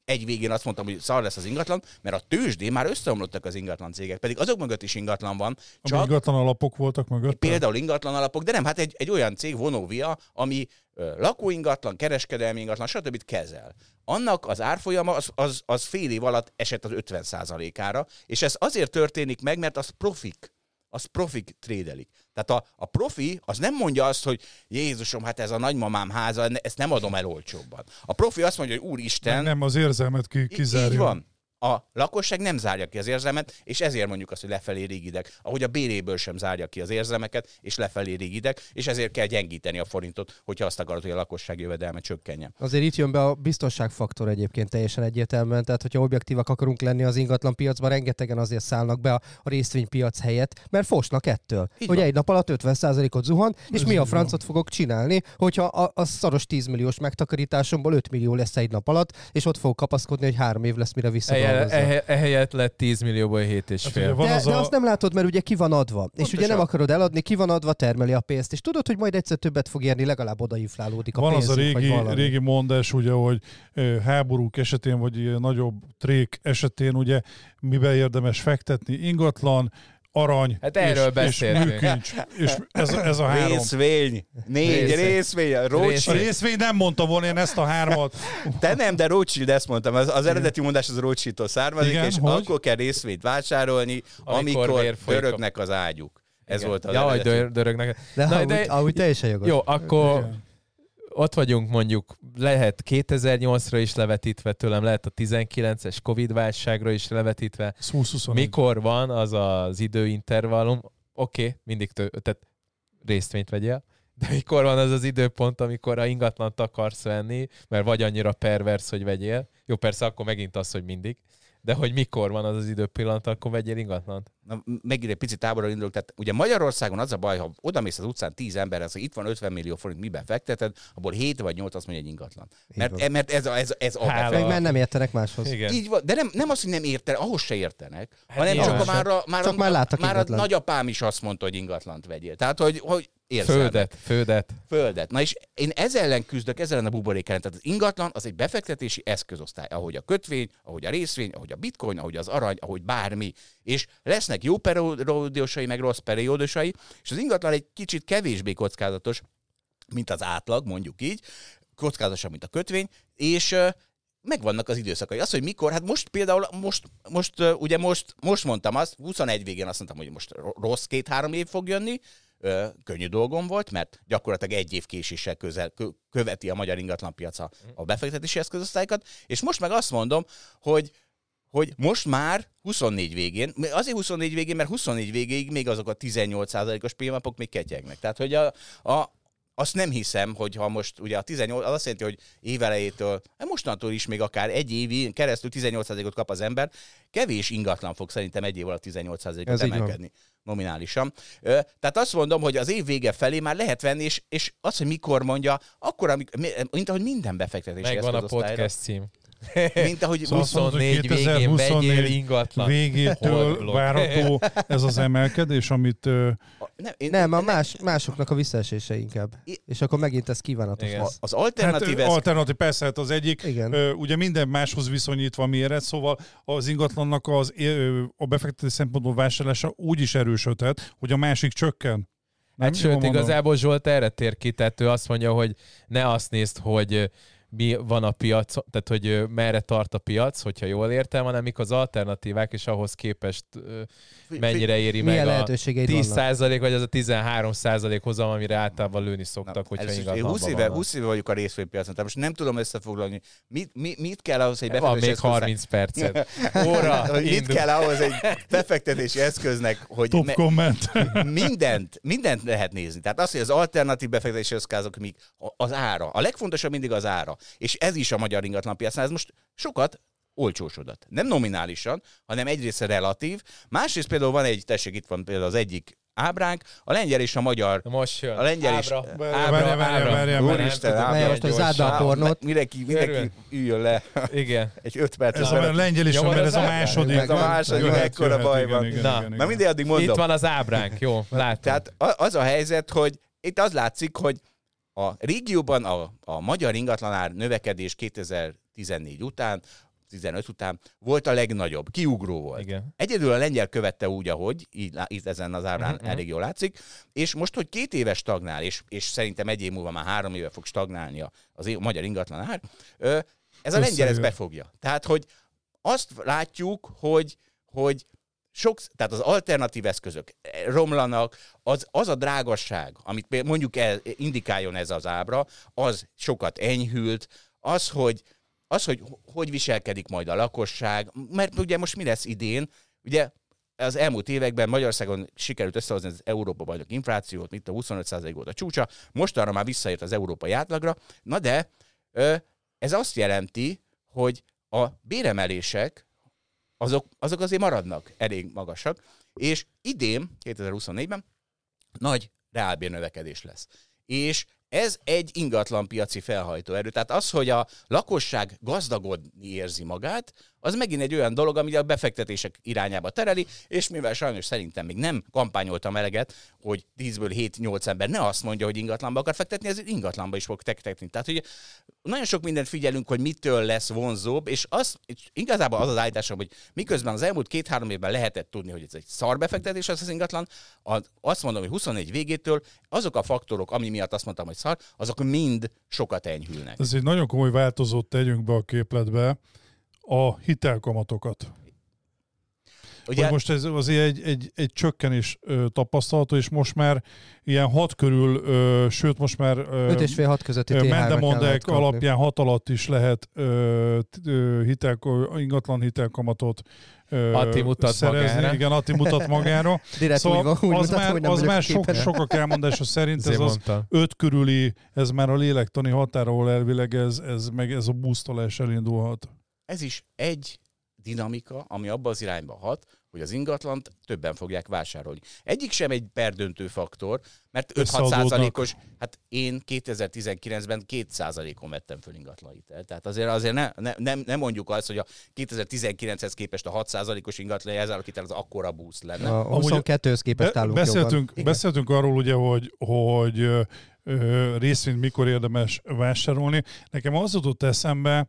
2021 végén azt mondtam, hogy szar lesz az ingatlan, mert a tőzsdén már összeomlottak az ingatlan cégek, pedig azok mögött is ingatlan van, Csak... csak Ingatlan alapok voltak mögött. Például ingatlan alapok, de nem, hát egy, egy olyan cég, Vonovia, ami lakóingatlan, kereskedelmi ingatlan, stb. kezel. Annak az árfolyama az, az, az fél év alatt esett az 50%-ára, és ez azért történik meg, mert az profik. Az profik trédelik. Tehát a, a profi az nem mondja azt, hogy Jézusom, hát ez a nagymamám háza, ezt nem adom el olcsóbban. A profi azt mondja, hogy úristen, Nem, nem az érzelmet ki, kizárja. Így van. A lakosság nem zárja ki az érzelmet, és ezért mondjuk azt, hogy lefelé rigidek. Ahogy a béréből sem zárja ki az érzelmeket, és lefelé rigidek, és ezért kell gyengíteni a forintot, hogyha azt akarod, hogy a lakosság jövedelme csökkenjen. Azért itt jön be a biztonságfaktor egyébként teljesen egyértelműen, tehát hogyha objektívak akarunk lenni az ingatlan piacban, rengetegen azért szállnak be a, részvénypiac helyett, mert fosnak ettől, Így hogy van. egy nap alatt 50%-ot zuhan, és Ez mi a francot fogok csinálni, hogyha a, a szaros 10 milliós megtakarításomból 5 millió lesz egy nap alatt, és ott fog kapaszkodni, hogy három év lesz, mire Ehe- visszadolgozza. ehe- Ehelyett lett 10 millióból 7 és Hát fél. van de, az de a- azt nem látod, mert ugye ki van adva. És ugye Pontosan. nem akarod eladni, ki van adva, termeli a pénzt. És tudod, hogy majd egyszer többet fog érni, legalább odainflálódik a Van az a pénzünk, vagy régi, régi mondás, ugye, hogy háborúk esetén, vagy nagyobb trék esetén, ugye, miben érdemes fektetni, ingatlan, arany Hát erről és, és műkincs. És ez, ez a három. Részvény! Négy Részvény. részvény! A A részvény nem mondtam volna én ezt a hármat. Te nem, de Rothschild ezt mondtam. Az, az eredeti mondás az Rothschildtól származik, Igen, és hogy? akkor kell részvényt vásárolni, Amikor amikor, a- dörögnek az ágyuk. Ez Igen. volt az Ja, hogy eredeti. dör- dörögnek. De, Na, ahogy, de- ahogy teljesen jogos. Jó, akkor Igen. Ott vagyunk mondjuk, lehet 2008-ra is levetítve tőlem, lehet a 19-es Covid válságra is levetítve. Ez 2021. Mikor van az az időintervallum, oké, okay, mindig tő, tehát részvényt vegyél, de mikor van az az időpont, amikor a ingatlant akarsz venni, mert vagy annyira pervers, hogy vegyél. Jó, persze akkor megint az, hogy mindig. De hogy mikor van az az időpillanat, akkor vegyél ingatlant. Na, megint egy picit távolra indulok, tehát ugye Magyarországon az a baj, ha oda mész az utcán 10 ember, az, hogy itt van 50 millió forint, miben fekteted, abból 7 vagy 8 azt mondja egy ingatlan. Mert, van. mert ez, a, ez, ez a. Meg mert nem értenek máshoz. Igen. Így van, de nem, nem az, hogy nem értenek, ahhoz se értenek, Hát hanem csak már, a, már, Csak a, már már a nagyapám is azt mondta, hogy ingatlant vegyél. Tehát, hogy, hogy érzelmek. Földet, földet. Földet. Na és én ezzel ellen küzdök, ezzel ellen a buborék ellen. Tehát az ingatlan az egy befektetési eszközosztály, ahogy a kötvény, ahogy a részvény, ahogy a bitcoin, ahogy az arany, ahogy bármi. És lesznek jó periódusai, meg rossz periódusai, és az ingatlan egy kicsit kevésbé kockázatos, mint az átlag, mondjuk így, kockázatosabb, mint a kötvény, és megvannak az időszakai. Az, hogy mikor, hát most például, most, most ugye most, most mondtam azt, 21 végén azt mondtam, hogy most ro- rossz két-három év fog jönni, ö, könnyű dolgom volt, mert gyakorlatilag egy év késéssel közel, kö, követi a magyar ingatlanpiaca a befektetési eszközosztályokat, és most meg azt mondom, hogy hogy most már 24 végén, azért 24 végén, mert 24 végéig még azok a 18%-os PMAP-ok még ketyegnek. Tehát, hogy a, a, azt nem hiszem, hogy ha most ugye a 18, az azt jelenti, hogy évelejétől, hát mostantól is még akár egy évi keresztül 18%-ot kap az ember, kevés ingatlan fog szerintem egy év alatt 18%-ot Ez így van. emelkedni nominálisan. Ö, Tehát azt mondom, hogy az év vége felé már lehet venni, és, és az, hogy mikor mondja, akkor, amikor, mint ahogy minden befektetési Megvan a podcast cím. [LAUGHS] mint ahogy Szóval azt mondod, 24 végén 2024 vegyél ingatlan. Végétől várható [LAUGHS] ez az emelkedés, amit ö, nem, én, Nem, a más, másoknak a visszaesése inkább. I- És akkor megint ez kívánatos. Igen. A- lesz. az Hát alternatív eszköz... alternatív, persze, hát az egyik, Igen. ö, ugye minden máshoz viszonyítva méret, szóval az ingatlannak az, ö, a befektetés szempontból vásárlása úgy is erősödhet, hogy a másik csökken. Nem? Hát Jól sőt, mondom? igazából Zsolt erre tér ki, tehát ő azt mondja, hogy ne azt nézd, hogy mi van a piac, tehát hogy merre tart a piac, hogyha jól értem, hanem mik az alternatívák, és ahhoz képest mennyire éri Milyen meg a lehetőségeid 10 vannak? százalék, vagy az a 13 százalék hozam, amire általában lőni szoktak, Na, hogyha is, én ingatlanban 20 éve, vannak. 20 éve vagyok a részvénypiacon, tehát most nem tudom összefoglalni, mit, mit, mit kell ahhoz egy Van befektetési még 30 percet. Óra, [LAUGHS] hogy mit indul. kell ahhoz egy befektetési eszköznek, hogy Top me- komment. [LAUGHS] mindent, mindent lehet nézni. Tehát az, hogy az alternatív befektetési eszközök, míg az ára. A legfontosabb mindig az ára. És ez is a magyar ingatlanpiacnál. Ez most sokat olcsósodott. Nem nominálisan, hanem egyrészt relatív. Másrészt például van egy, tessék, itt van például az egyik ábránk, a lengyel és a magyar. Most jön. A lengyel Ábra, Várjál, ábra, ábra. várjál, Nem Úristen, ábra. Most, hogy zárd a pornót. Mindenki, mindenki üljön le Igen. [LAUGHS] egy öt perc. Ez a lengyel mert az ez a második. Ez a második, ekkora baj van. Na, mindig addig mondom. Itt van az ábránk, jó, látom. Tehát a- az a helyzet, hogy itt az látszik, hogy a régióban a, a magyar ingatlanár növekedés 2014 után, 15 után volt a legnagyobb, kiugró volt. Igen. Egyedül a lengyel követte úgy, ahogy, így, itt ezen az ábrán Mhm, elég jól látszik, és most, hogy két éves stagnál, és, és szerintem egy év múlva már három éve fog stagnálni a- az é- a magyar ingatlanár, ez a lengyel Összejön. befogja. Tehát, hogy azt látjuk, hogy, hogy sok, tehát az alternatív eszközök romlanak, az, az a drágasság, amit mondjuk el, indikáljon ez az ábra, az sokat enyhült, az, hogy az, hogy hogy viselkedik majd a lakosság, mert ugye most mi lesz idén, ugye az elmúlt években Magyarországon sikerült összehozni az Európa bajnok inflációt, mint a 25% volt a csúcsa, mostanra már visszaért az európai átlagra, na de ez azt jelenti, hogy a béremelések azok, azok azért maradnak elég magasak, és idén, 2024-ben nagy reálbérnövekedés lesz. És ez egy ingatlanpiaci felhajtó erő. Tehát az, hogy a lakosság gazdagodni érzi magát, az megint egy olyan dolog, ami a befektetések irányába tereli, és mivel sajnos szerintem még nem kampányoltam eleget, hogy 10-ből 7-8 ember ne azt mondja, hogy ingatlanba akar fektetni, ezért ingatlanba is fog tektetni. Tehát, hogy nagyon sok mindent figyelünk, hogy mitől lesz vonzóbb, és az, és igazából az az állításom, hogy miközben az elmúlt két-három évben lehetett tudni, hogy ez egy szar befektetés az az ingatlan, az, azt mondom, hogy 24 végétől azok a faktorok, ami miatt azt mondtam, hogy szar, azok mind sokat enyhülnek. Ez egy nagyon komoly változót tegyünk be a képletbe, a hitelkamatokat. Ugye, Hogy most ez azért egy, egy, egy csökkenés ö, tapasztalható, és most már ilyen hat körül, ö, sőt most már ö, 5 és fél 6 közötti ö, T3 Mendemondek alapján hat alatt is lehet ö, ö, hitel, ingatlan hitelkamatot Atti mutat szerezni. magára. Igen, Atti mutat magára. [LAUGHS] Direkt szóval úgy van, úgy az mutat, már, hogy nem az már sok, sokak elmondása szerint ez az öt körüli, ez már a lélektani határa, ahol elvileg ez, ez, meg ez a boostolás elindulhat. ez is egy dinamika, ami abba az irányba hat, hogy az ingatlant többen fogják vásárolni. Egyik sem egy perdöntő faktor, mert 5-6 Összeadódnak. százalékos, hát én 2019-ben 2 százalékon vettem föl ingatlanhitelt. Tehát azért, azért ne, ne, nem, nem mondjuk azt, hogy a 2019-hez képest a 6 százalékos ingatlan jelzáloghitel az akkora boost lenne. A 22-höz képest állunk jobban. beszéltünk, Igen. beszéltünk arról ugye, hogy, hogy részvényt mikor érdemes vásárolni. Nekem az jutott eszembe,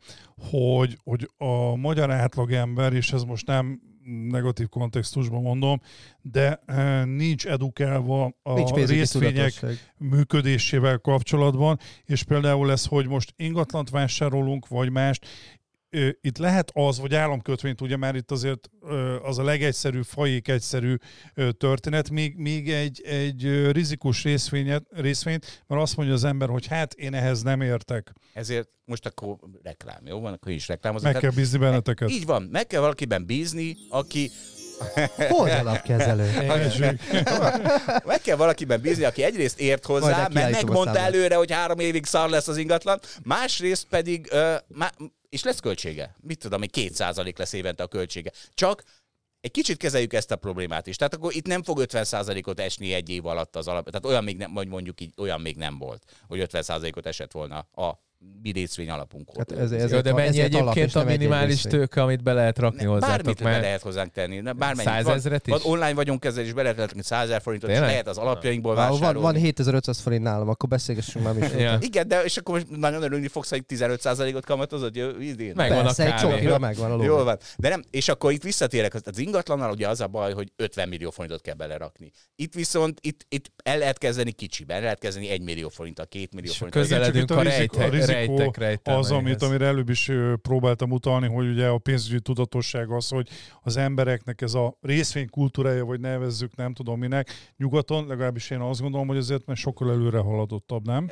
hogy, hogy a magyar átlagember, és ez most nem negatív kontextusban mondom, de ö, nincs edukálva a Nincs részvények működésével kapcsolatban, és például ez, hogy most ingatlant vásárolunk, vagy mást, itt lehet az, vagy államkötvényt, ugye már itt azért az a legegyszerűbb, fajék egyszerű történet, még, még egy, egy rizikus részvényet, részvényt, mert azt mondja az ember, hogy hát én ehhez nem értek. Ezért most akkor reklám, jó van, akkor is reklámozom. Meg Tehát kell bízni benneteket. Így van, meg kell valakiben bízni, aki Oldalapkezelő. [LAUGHS] Meg kell valakiben bízni, aki egyrészt ért hozzá, mert megmondta előre, hogy három évig szar lesz az ingatlan, másrészt pedig, má, és lesz költsége. Mit tudom, hogy két százalék lesz évente a költsége. Csak egy kicsit kezeljük ezt a problémát is. Tehát akkor itt nem fog 50%-ot esni egy év alatt az alap. Tehát olyan még nem, mondjuk így, olyan még nem volt, hogy 50%-ot esett volna a mi részvény alapunk Hát ez, ez Jó, de mennyi egyébként a minimális tőke, amit be lehet rakni Ne, hozzátok? Bármit be Mert lehet hozzánk tenni. Ne, Bármennyi. Százezret van, is? van online vagyonkezelés, be lehet rakni 100 ezer forintot, és Tényleg? lehet az alapjainkból Van, vásárolni. van 7500 forint nálam, akkor beszélgessünk már mi is. Ja. Igen, de és akkor most nagyon örülni fogsz, hogy 15%-ot kamatozod idén. Megvan a Persze, egy kávé. csokira megvan a ló. Jól van. De nem, és akkor itt visszatérek, az, ingatlannal ugye az a baj, hogy 50 millió forintot kell belerakni. Itt viszont, itt, itt el lehet kezdeni kicsiben, el lehet kezdeni 1 millió forinttal, 2 millió És forinttal. közeledünk a, a a rizikó rizikó rejtelmeihez. az, amit, amire előbb is próbáltam utalni, hogy ugye a pénzügyi tudatosság az, hogy az embereknek ez a részvénykultúrája, vagy nevezzük, nem tudom minek, nyugaton, legalábbis én azt gondolom, hogy azért már sokkal előre haladottabb, nem?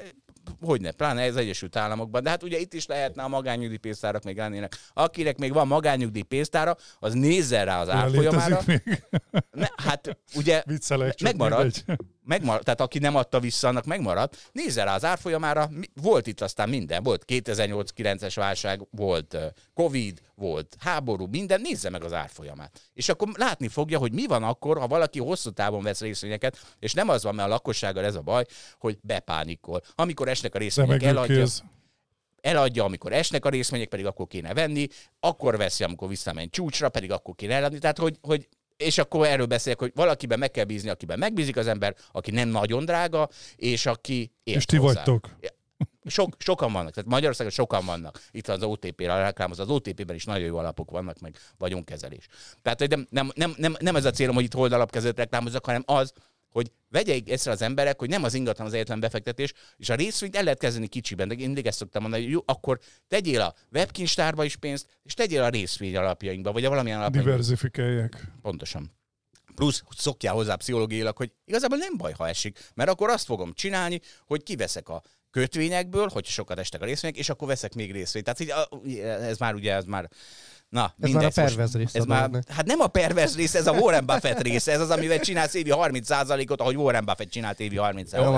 Hogyne, pláne ez Egyesült Államokban. De hát ugye itt is lehetne a magányugdíjpénztárak még lennének. Akinek még van magányugdíjpénztára, az nézzen rá az árfolyamára. Ne, hát ugye megmarad, megmarad, tehát aki nem adta vissza, annak megmarad. Nézze rá az árfolyamára, volt itt aztán minden, volt 2008-9-es válság, volt Covid, volt háború, minden, nézze meg az árfolyamát. És akkor látni fogja, hogy mi van akkor, ha valaki hosszú távon vesz részvényeket, és nem az van, mert a lakossággal ez a baj, hogy bepánikol. Amikor esnek a részvények, eladja, eladja, amikor esnek a részvények, pedig akkor kéne venni, akkor veszi, amikor visszamegy csúcsra, pedig akkor kéne eladni. Tehát, hogy, hogy és akkor erről beszélek, hogy valakiben meg kell bízni, akiben megbízik az ember, aki nem nagyon drága, és aki ért És ti hozzá. vagytok. Sok, sokan vannak, tehát Magyarországon sokan vannak. Itt az OTP-re reklámoz, az OTP-ben is nagyon jó alapok vannak, meg vagyonkezelés. Tehát hogy nem, nem, nem, nem, nem ez a célom, hogy itt holdalapkezelőt reklámozok, hanem az, hogy vegyék észre az emberek, hogy nem az ingatlan az egyetlen befektetés, és a részvényt el lehet kezdeni kicsiben, de én mindig ezt szoktam mondani, hogy jó, akkor tegyél a webkincstárba is pénzt, és tegyél a részvény alapjainkba, vagy a valamilyen alapjainkba. Diversifikálják. Pontosan. Plusz szokjál hozzá pszichológiailag, hogy igazából nem baj, ha esik, mert akkor azt fogom csinálni, hogy kiveszek a kötvényekből, hogy sokat estek a részvények, és akkor veszek még részvényt. Tehát így, ez már ugye, ez már Na, Ez már mindegy, a most- perverz része Ez a már, hát nem a perverz része, ez a Warren Buffett része, ez az, amivel csinálsz évi 30%-ot, ahogy Warren Buffett csinált évi 30%-ot. Jó,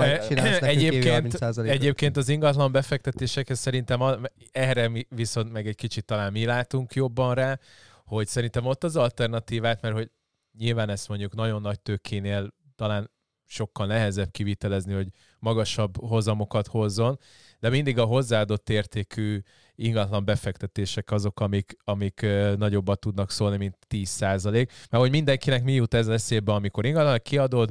egyébként, 30%-ot. egyébként az ingatlan befektetésekhez szerintem a, erre mi- viszont meg egy kicsit talán mi látunk jobban rá, hogy szerintem ott az alternatívát, mert hogy nyilván ezt mondjuk nagyon nagy tőkénél talán sokkal nehezebb kivitelezni, hogy magasabb hozamokat hozzon, de mindig a hozzáadott értékű ingatlan befektetések azok, amik, amik nagyobbat tudnak szólni, mint 10% Mert hogy mindenkinek mi jut ez eszébe, amikor ingatlan kiadod,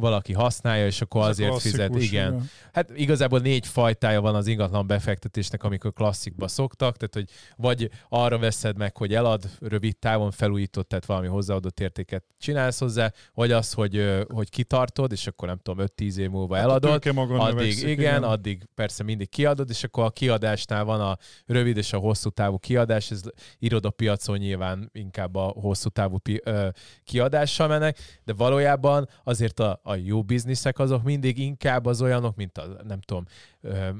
valaki használja, és akkor Ez azért fizet. klasszikus, Igen. Hát igazából négy fajtája van az ingatlan befektetésnek, amikor klasszikba szoktak, tehát hogy vagy arra veszed meg, hogy elad, rövid távon felújított, tehát valami hozzáadott értéket csinálsz hozzá, vagy az, hogy, hogy kitartod, és akkor nem tudom, 5-10 év múlva Hát eladod, addig növekszik, igen, igen. addig persze mindig kiadod, és akkor a kiadásnál van a rövid és a hosszú távú kiadás, ez irodapiacon nyilván inkább a hosszú távú pi, ö, kiadással mennek, de valójában azért a, a jó bizniszek azok mindig inkább az olyanok, mint a, nem tudom,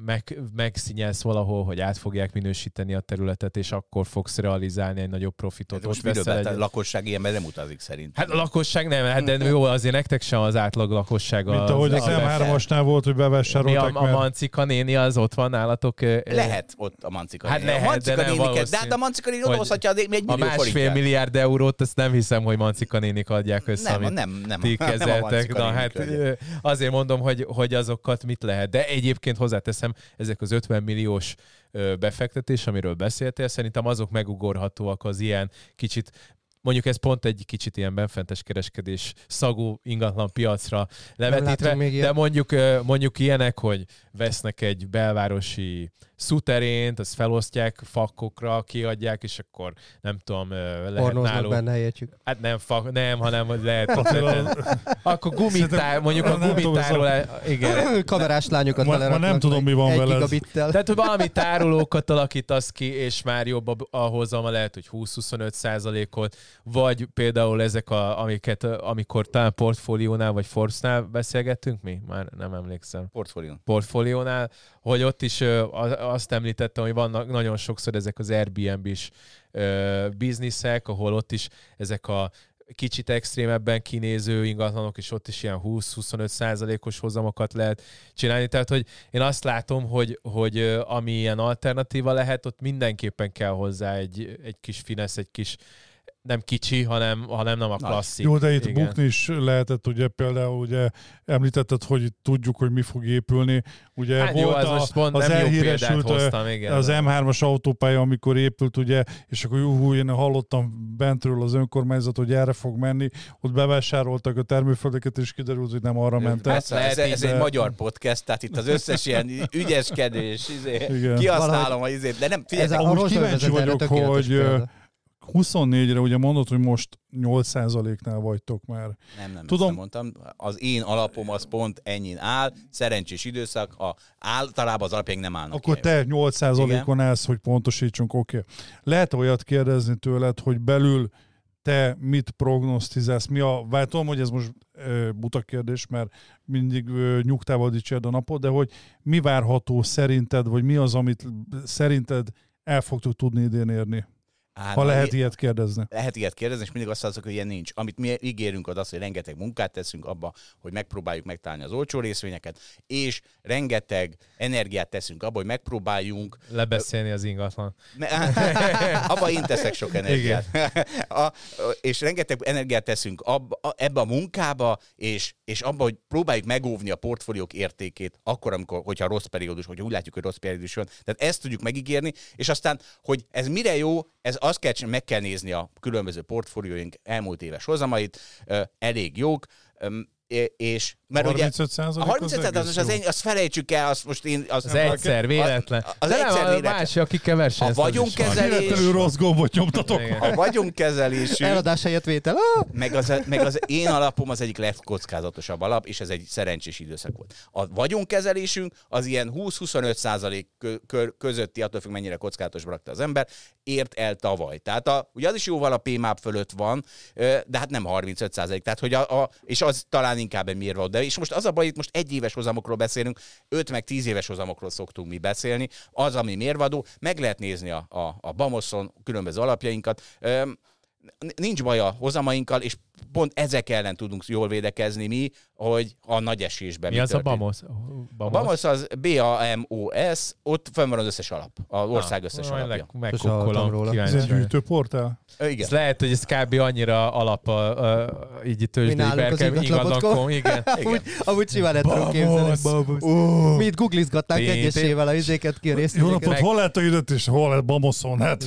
meg, megszínyelsz valahol, hogy át fogják minősíteni a területet, és akkor fogsz realizálni egy nagyobb profitot. De most Ott veszel egy- A lakosság ilyenben nem utazik szerint. Hát a lakosság nem, hát de jó, azért nektek sem az átlag lakosság. Mint ahogy az a- M3-asnál volt, hogy mi bevásárolták, a, a mert Mancika néni az ott van nálatok? Lehet ott a Mancika Hát lehet, a Mancika de nem néniket, de hát a Mancika néni odahozhatja egy millió A másfél forintját. milliárd eurót, ezt nem hiszem, hogy Mancika nénik adják össze, Nem, amit nem, nem. ti nem a kezeltek. Mancika Na hát azért mondom, hogy, hogy azokat mit lehet. De egyébként hozzáteszem, ezek az 50 milliós befektetés, amiről beszéltél, szerintem azok megugorhatóak az ilyen kicsit Mondjuk ez pont egy kicsit ilyen benfentes kereskedés szagú ingatlan piacra levetítve, de mondjuk, mondjuk ilyenek, hogy vesznek egy belvárosi szuterént, azt felosztják fakkokra, kiadják, és akkor nem tudom, lehet Pornóznak náluk benne helyetjük. Hát nem, fa, nem, hanem hogy lehet [LAUGHS] Akkor gumitár, mondjuk a gumitáról, ez igen. [LAUGHS] Kamerás lányokat Ma- ma nem tudom, mi van gigabittel. Tehát, hogy [LAUGHS] valami tárolókat alakítasz ki, és már jobb a, a hozama, lehet, hogy 20-25 százalékot, vagy például ezek, a, amiket, amikor talán portfóliónál, vagy Forbes-nál beszélgettünk mi? Már nem emlékszem. Portfólión. portfóliónál, hogy ott is azt említettem, hogy vannak nagyon sokszor ezek az Airbnb-s bizniszek, ahol ott is ezek a kicsit extrémebben kinéző ingatlanok, és ott is ilyen 20-25 százalékos hozamokat lehet csinálni. Tehát, hogy én azt látom, hogy, hogy ami ilyen alternatíva lehet, ott mindenképpen kell hozzá egy, egy kis finesz, egy kis nem kicsi, hanem, hanem nem a klasszik. Jó, de itt Igen. bukni is lehetett, ugye például ugye említetted, hogy tudjuk, hogy mi fog épülni. Ugye Hát jó, volt az a, most pont az nem jó elhíresült hoztam, igen. az M3-as autópálya, amikor épült, ugye, és akkor jó, hú, én hallottam bentről az önkormányzat, hogy erre fog menni, ott bevásároltak a termőföldeket, és kiderült, hogy nem arra ment el. Persze, ez, ez egy magyar podcast, tehát itt az összes ilyen ügyeskedés, izé, Igen. kihasználom a izét, de nem, figyelj, Ez a, a kíváncsi vagyok, hogy, példa. 24-re ugye mondod, hogy most 8%-nál vagytok már. Nem, nem, Tudom. Tudom. mondtam. Az én alapom az pont ennyin áll, szerencsés időszak, a, általában az alapjaink nem állnak Akkor te 8%-on állsz, hogy pontosítsunk, oké. Okay. Lehet olyat kérdezni tőled, hogy belül te mit prognosztizálsz? Mi a, vár, tudom, hogy ez most ö, buta kérdés, mert mindig ö, nyugtával dicsérd a napot, de hogy mi várható szerinted, vagy mi az, amit szerinted el fogtok tudni idén érni? Á, Ha lehet ilyet kérdezni. lehet ilyet kérdezni, és mindig azt mondjuk, hogy ilyen nincs. Amit mi ígérünk az az, hogy rengeteg munkát teszünk abba, hogy megpróbáljuk megtalálni az olcsó részvényeket, és rengeteg energiát teszünk abba, hogy megpróbáljunk Lebeszélni az ingatlan. abba én teszek sok energiát. a, és rengeteg energiát teszünk abba, a- ebbe a munkába, és, és abba, hogy próbáljuk megóvni a portfóliók értékét, akkor, amikor, hogyha rossz periódus, hogyha úgy látjuk, hogy rossz periódus van. Tehát ezt tudjuk megígérni, és aztán, hogy ez mire jó, ez azt kell, meg kell nézni a különböző portfólióink elmúlt éves hozamait, elég jók, és mert ugye 35 a 35 az, az, az, én, azt felejtsük el, azt most én... Az, Az egyszer, véletlen. Az De nem, egyszer a véletlen. másik, akikkel versenyeztek. A vagyonkezelés- Véletlenül rossz gombot nyomtatok. Igen. A vagyonkezelésünk, Eladás helyett vétel. Ah! meg az, meg az én alapom az egyik legkockázatosabb alap, és ez egy szerencsés időszak volt. A vagyonkezelésünk az ilyen 20-25 százalék közötti, attól függ mennyire kockázatos rakta az ember, ért el tavaly. Tehát a, ugye az is jóval a PMAP fölött van, de hát nem 35 százalék. Tehát, hogy a, a, és az talán inkább egy mérve de és most az a baj, itt most egy éves hozamokról beszélünk, 5 meg 10 éves hozamokról szoktunk mi beszélni, az, ami mérvadó, meg lehet nézni a, a, a Bamoszon különböző alapjainkat. Nincs baj a hozamainkkal, és pont ezek ellen tudunk jól védekezni mi, hogy a nagy esésben Mi az a történt. Bamos? A Bamos az B-A-M-O-S, ott fönn van az összes alap, az ország összes alapja. Megkukkolom, róla. Ez egy gyűjtőportál? Igen. Ez lehet, hogy ez kb. annyira alap a, a, így tőzsdei nálunk az berkem, ingatlan.com. ingatlan.com, igen. Amúgy, amúgy simán el tudom képzelni. Ó, Mi itt googlizgatnánk egyesével a izéket ki a Jó napot, hol lehet a időt, és hol lehet Bamoszon? Hát,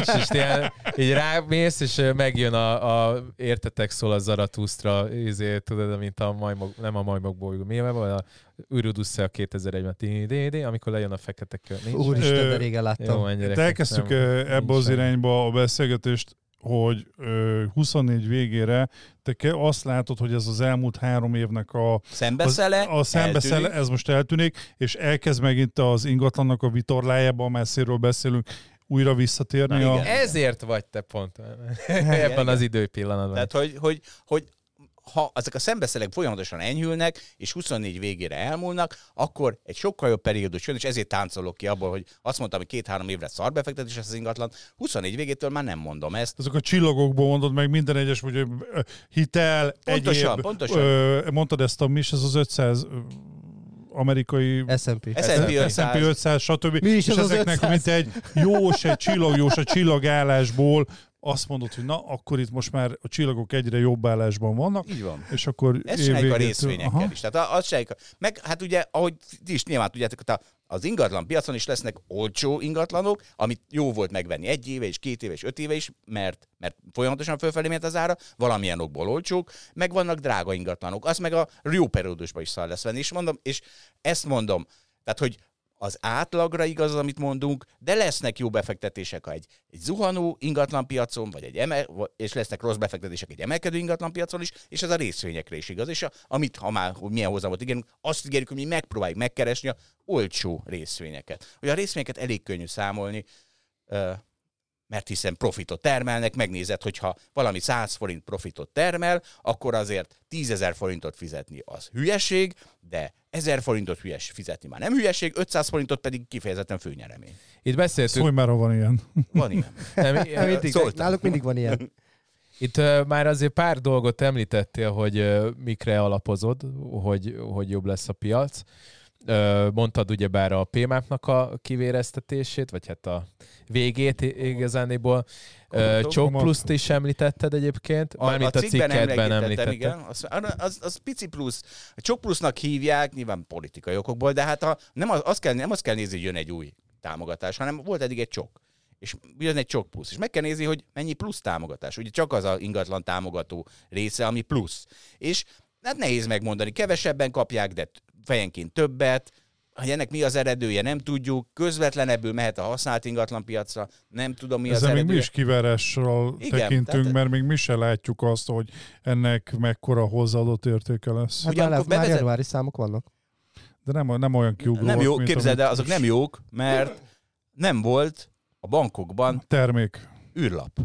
és, és ilyen, így rámész, és megjön a, a értetek szól a Zaratustra, izé, tudod, mint a majmok, nem a majmok bolygó, mi van, a Ürudusza 2001-ben, TDD, amikor lejön a fekete kör. Úristen, de régen Jó, láttam. ennyire. Itt elkezdtük ebbe az irányba a beszélgetést, hogy ö, 24 végére te ke- azt látod, hogy ez az elmúlt három évnek a, az, Szembeszele, a szembeszele, eltűnik. ez most eltűnik, és elkezd megint az ingatlannak a vitorlájába, messziről beszélünk, újra visszatérni Na a... igen. Ezért vagy te pont [LAUGHS] ebben igen. az időpillanatban. Tehát, hogy, hogy, hogy ha ezek a szembeszelek folyamatosan enyhülnek, és 24 végére elmúlnak, akkor egy sokkal jobb periódus jön, és ezért táncolok ki abból, hogy azt mondtam, hogy két-három évre szarbefektetés ez az ingatlan. 24 végétől már nem mondom ezt. Azok a csillagokból mondod meg minden egyes, hogy hitel, Pontosan, egyéb, pontosan. Ö, mondtad ezt a, mi is ez az 500 ö, amerikai S&P. S&P 500. S&P 500, stb. Mi is és az az ezeknek 500? mint egy jós, egy csillagjós, a csillagállásból azt mondod, hogy na, akkor itt most már a csillagok egyre jobb állásban vannak, Így van. és akkor Ezt csináljuk a évvégétől- részvényekkel Aha. is. Tehát a- azt csináljuk. a- Meg hát ugye, ahogy ti is nyilván tudjátok, a- az ingatlan piacon is lesznek olcsó ingatlanok, amit jó volt megvenni egy éve és két éve és öt éve is, mert, mert folyamatosan fölfelé ment az ára, valamilyen okból olcsók, meg vannak drága ingatlanok. Az meg a jó periódusban is szar lesz venni. És mondom, és ezt mondom, tehát, hogy az átlagra igaz, az, amit mondunk, de lesznek jó befektetések egy, egy zuhanó ingatlanpiacon, vagy egy vagy- és lesznek rossz befektetések egy emelkedő ingatlanpiacon is, és ez a részvényekre is igaz. És a, amit, ha már hogy milyen hozamot ígérünk, azt ígérjük, hogy mi megpróbáljuk megkeresni a olcsó részvényeket. Hogy a részvényeket elég könnyű számolni, mert hiszen profitot termelnek, megnézed, hogyha valami 100 forint profitot termel, akkor azért 10 ezer forintot fizetni az hülyeség, de 1000 forintot hülyes fizetni már nem hülyeség, 500 forintot pedig kifejezetten főnyeremény. Itt beszéltünk, Szólj már, ha van ilyen. Van ilyen. [LAUGHS] nem, Mindig, Szóltam. náluk mindig van ilyen. [LAUGHS] Itt uh, már azért pár dolgot említettél, hogy uh, mikre alapozod, hogy, hogy jobb lesz a piac. Mondtad ugyebár a PMAP-nak a kivéreztetését, vagy hát a végét igazániból. Csok pluszt is említetted egyébként, mármint a, cikkben cikketben említetted. Igen, az, az, az, pici plusz. A csok plusznak hívják, nyilván politikai okokból, de hát a, nem, az, az kell, nem azt kell nézni, hogy jön egy új támogatás, hanem volt eddig egy csok. És jön egy csok plusz. És meg kell nézni, hogy mennyi plusz támogatás. Ugye csak az a ingatlan támogató része, ami plusz. És hát nehéz megmondani, kevesebben kapják, de fejenként többet. hogy ennek mi az eredője, nem tudjuk, közvetlenebbül mehet a használt ingatlan piacra, nem tudom mi az Ezzel még mi eredője. is kivárással Igen, tekintünk, tehát- mert még mi se látjuk azt, hogy ennek mekkora hozzáadott értéke lesz. Hát Ugye, már, bevezet- januári számok vannak. De nem, nem olyan kiugróak, Nem jó, képzeld el, azok nem jók, mert nem volt a bankokban Termék. űrlap,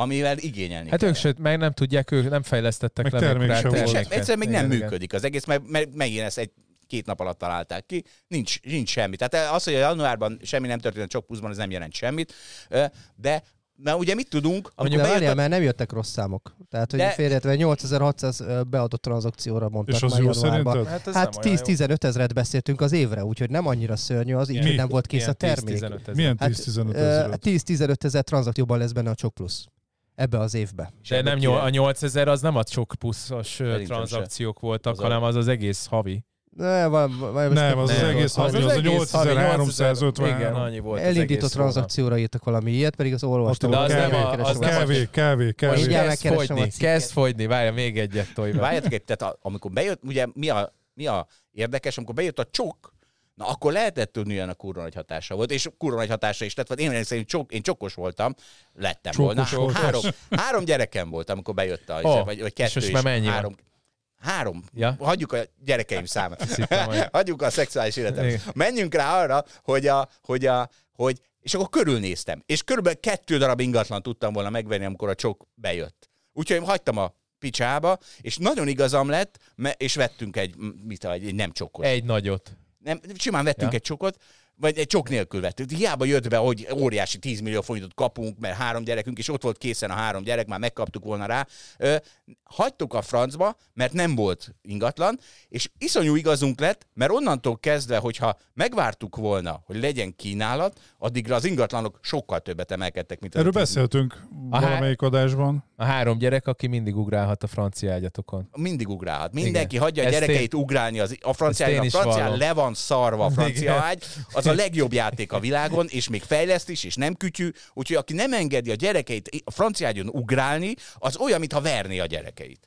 amivel igényelni Hát kell. ők sőt, meg nem tudják, ők nem fejlesztettek Meg le termék. Egyszerűen még nem Igen, igen. működik az egész, mert, mert megint ezt egy két nap alatt találták ki, nincs, nincs semmi. Tehát az, hogy a januárban semmi nem történt a csak pluszban, az nem jelent semmit. De mert ugye mit tudunk, De bejött várjál, a... mert nem jöttek rossz számok. Tehát, hogy De- félretve 8600 ö, beadott tranzakcióra mondtak És az már jó januárban. szerinted? Hát, ez Hát nem olyan jó. 10-15 ezeret beszéltünk az évre, úgyhogy nem annyira szörnyű az, így, nem volt kész a milyen termék. 10-15 ezer. Milyen Hát, 10-15 Ö, ezer? 10-15 ezer tranzakcióban lesz benne a Csok Plusz. Ebbe az évbe. De nem nyol, a 8000 az nem a sok pluszos tranzakciók voltak, Az hanem az az egész havi. Ne, val, val, Nem, az az Nem, egész az havi, az a egész havi, 8353. Igen, annyi volt az elindított egész tranzakcióra írtak valami ilyet, pedig az olvastam. De az nem a- az Kávé, kávé, Most kávé. Kezd fogyni, kezd fogyni, várja, még egyet tolj be. Várjátok egy, tehát a, amikor bejött, ugye mi a, mi a érdekes, amikor bejött a csok, na akkor lehetett tudni, hogy a kurva nagy hatása volt, és kurva nagy hatása is lett, vagy én szerint csok, én csokos voltam, lettem Csokos volna. voltál. Három, három gyerekem volt, amikor bejött a, Ó, vagy, vagy és kettő is. már mennyi van? három, három. Ja? Hagyjuk a gyerekeim számát. [LAUGHS] Hagyjuk a szexuális életet. Igen. Menjünk rá arra, hogy a, hogy a, hogy, és akkor körülnéztem. És körülbelül kettő darab ingatlan tudtam volna megvenni, amikor a csok bejött. Úgyhogy én hagytam a picsába, és nagyon igazam lett, és vettünk egy, mit, egy nem csokot. Egy nagyot. Nem, simán vettünk Ja. egy csokot, vagy egy csok nélkül vettük. Hiába jött be, hogy óriási 10 millió forintot kapunk, mert három gyerekünk, és ott volt készen a három gyerek, már megkaptuk volna rá. Ö, hagytuk a francba, mert nem volt ingatlan, és iszonyú igazunk lett, mert onnantól kezdve, hogyha megvártuk volna, hogy legyen kínálat, addigra az ingatlanok sokkal többet emelkedtek, mint az Erről a 10 beszéltünk A há- valamelyik adásban. A három gyerek, aki mindig ugrálhat a francia ágyatokon. mindig ugrálhat. Mindenki Igen. hagyja a Ezt gyerekeit ugrálni az, a én is francián le van szarva a francia Igen. ágy. Az a legjobb játék a világon, és még fejleszt is, és nem kütyű. Úgyhogy aki nem engedi a gyerekeit a francia ágyon ugrálni, az olyan, mintha verné a gyerekeit.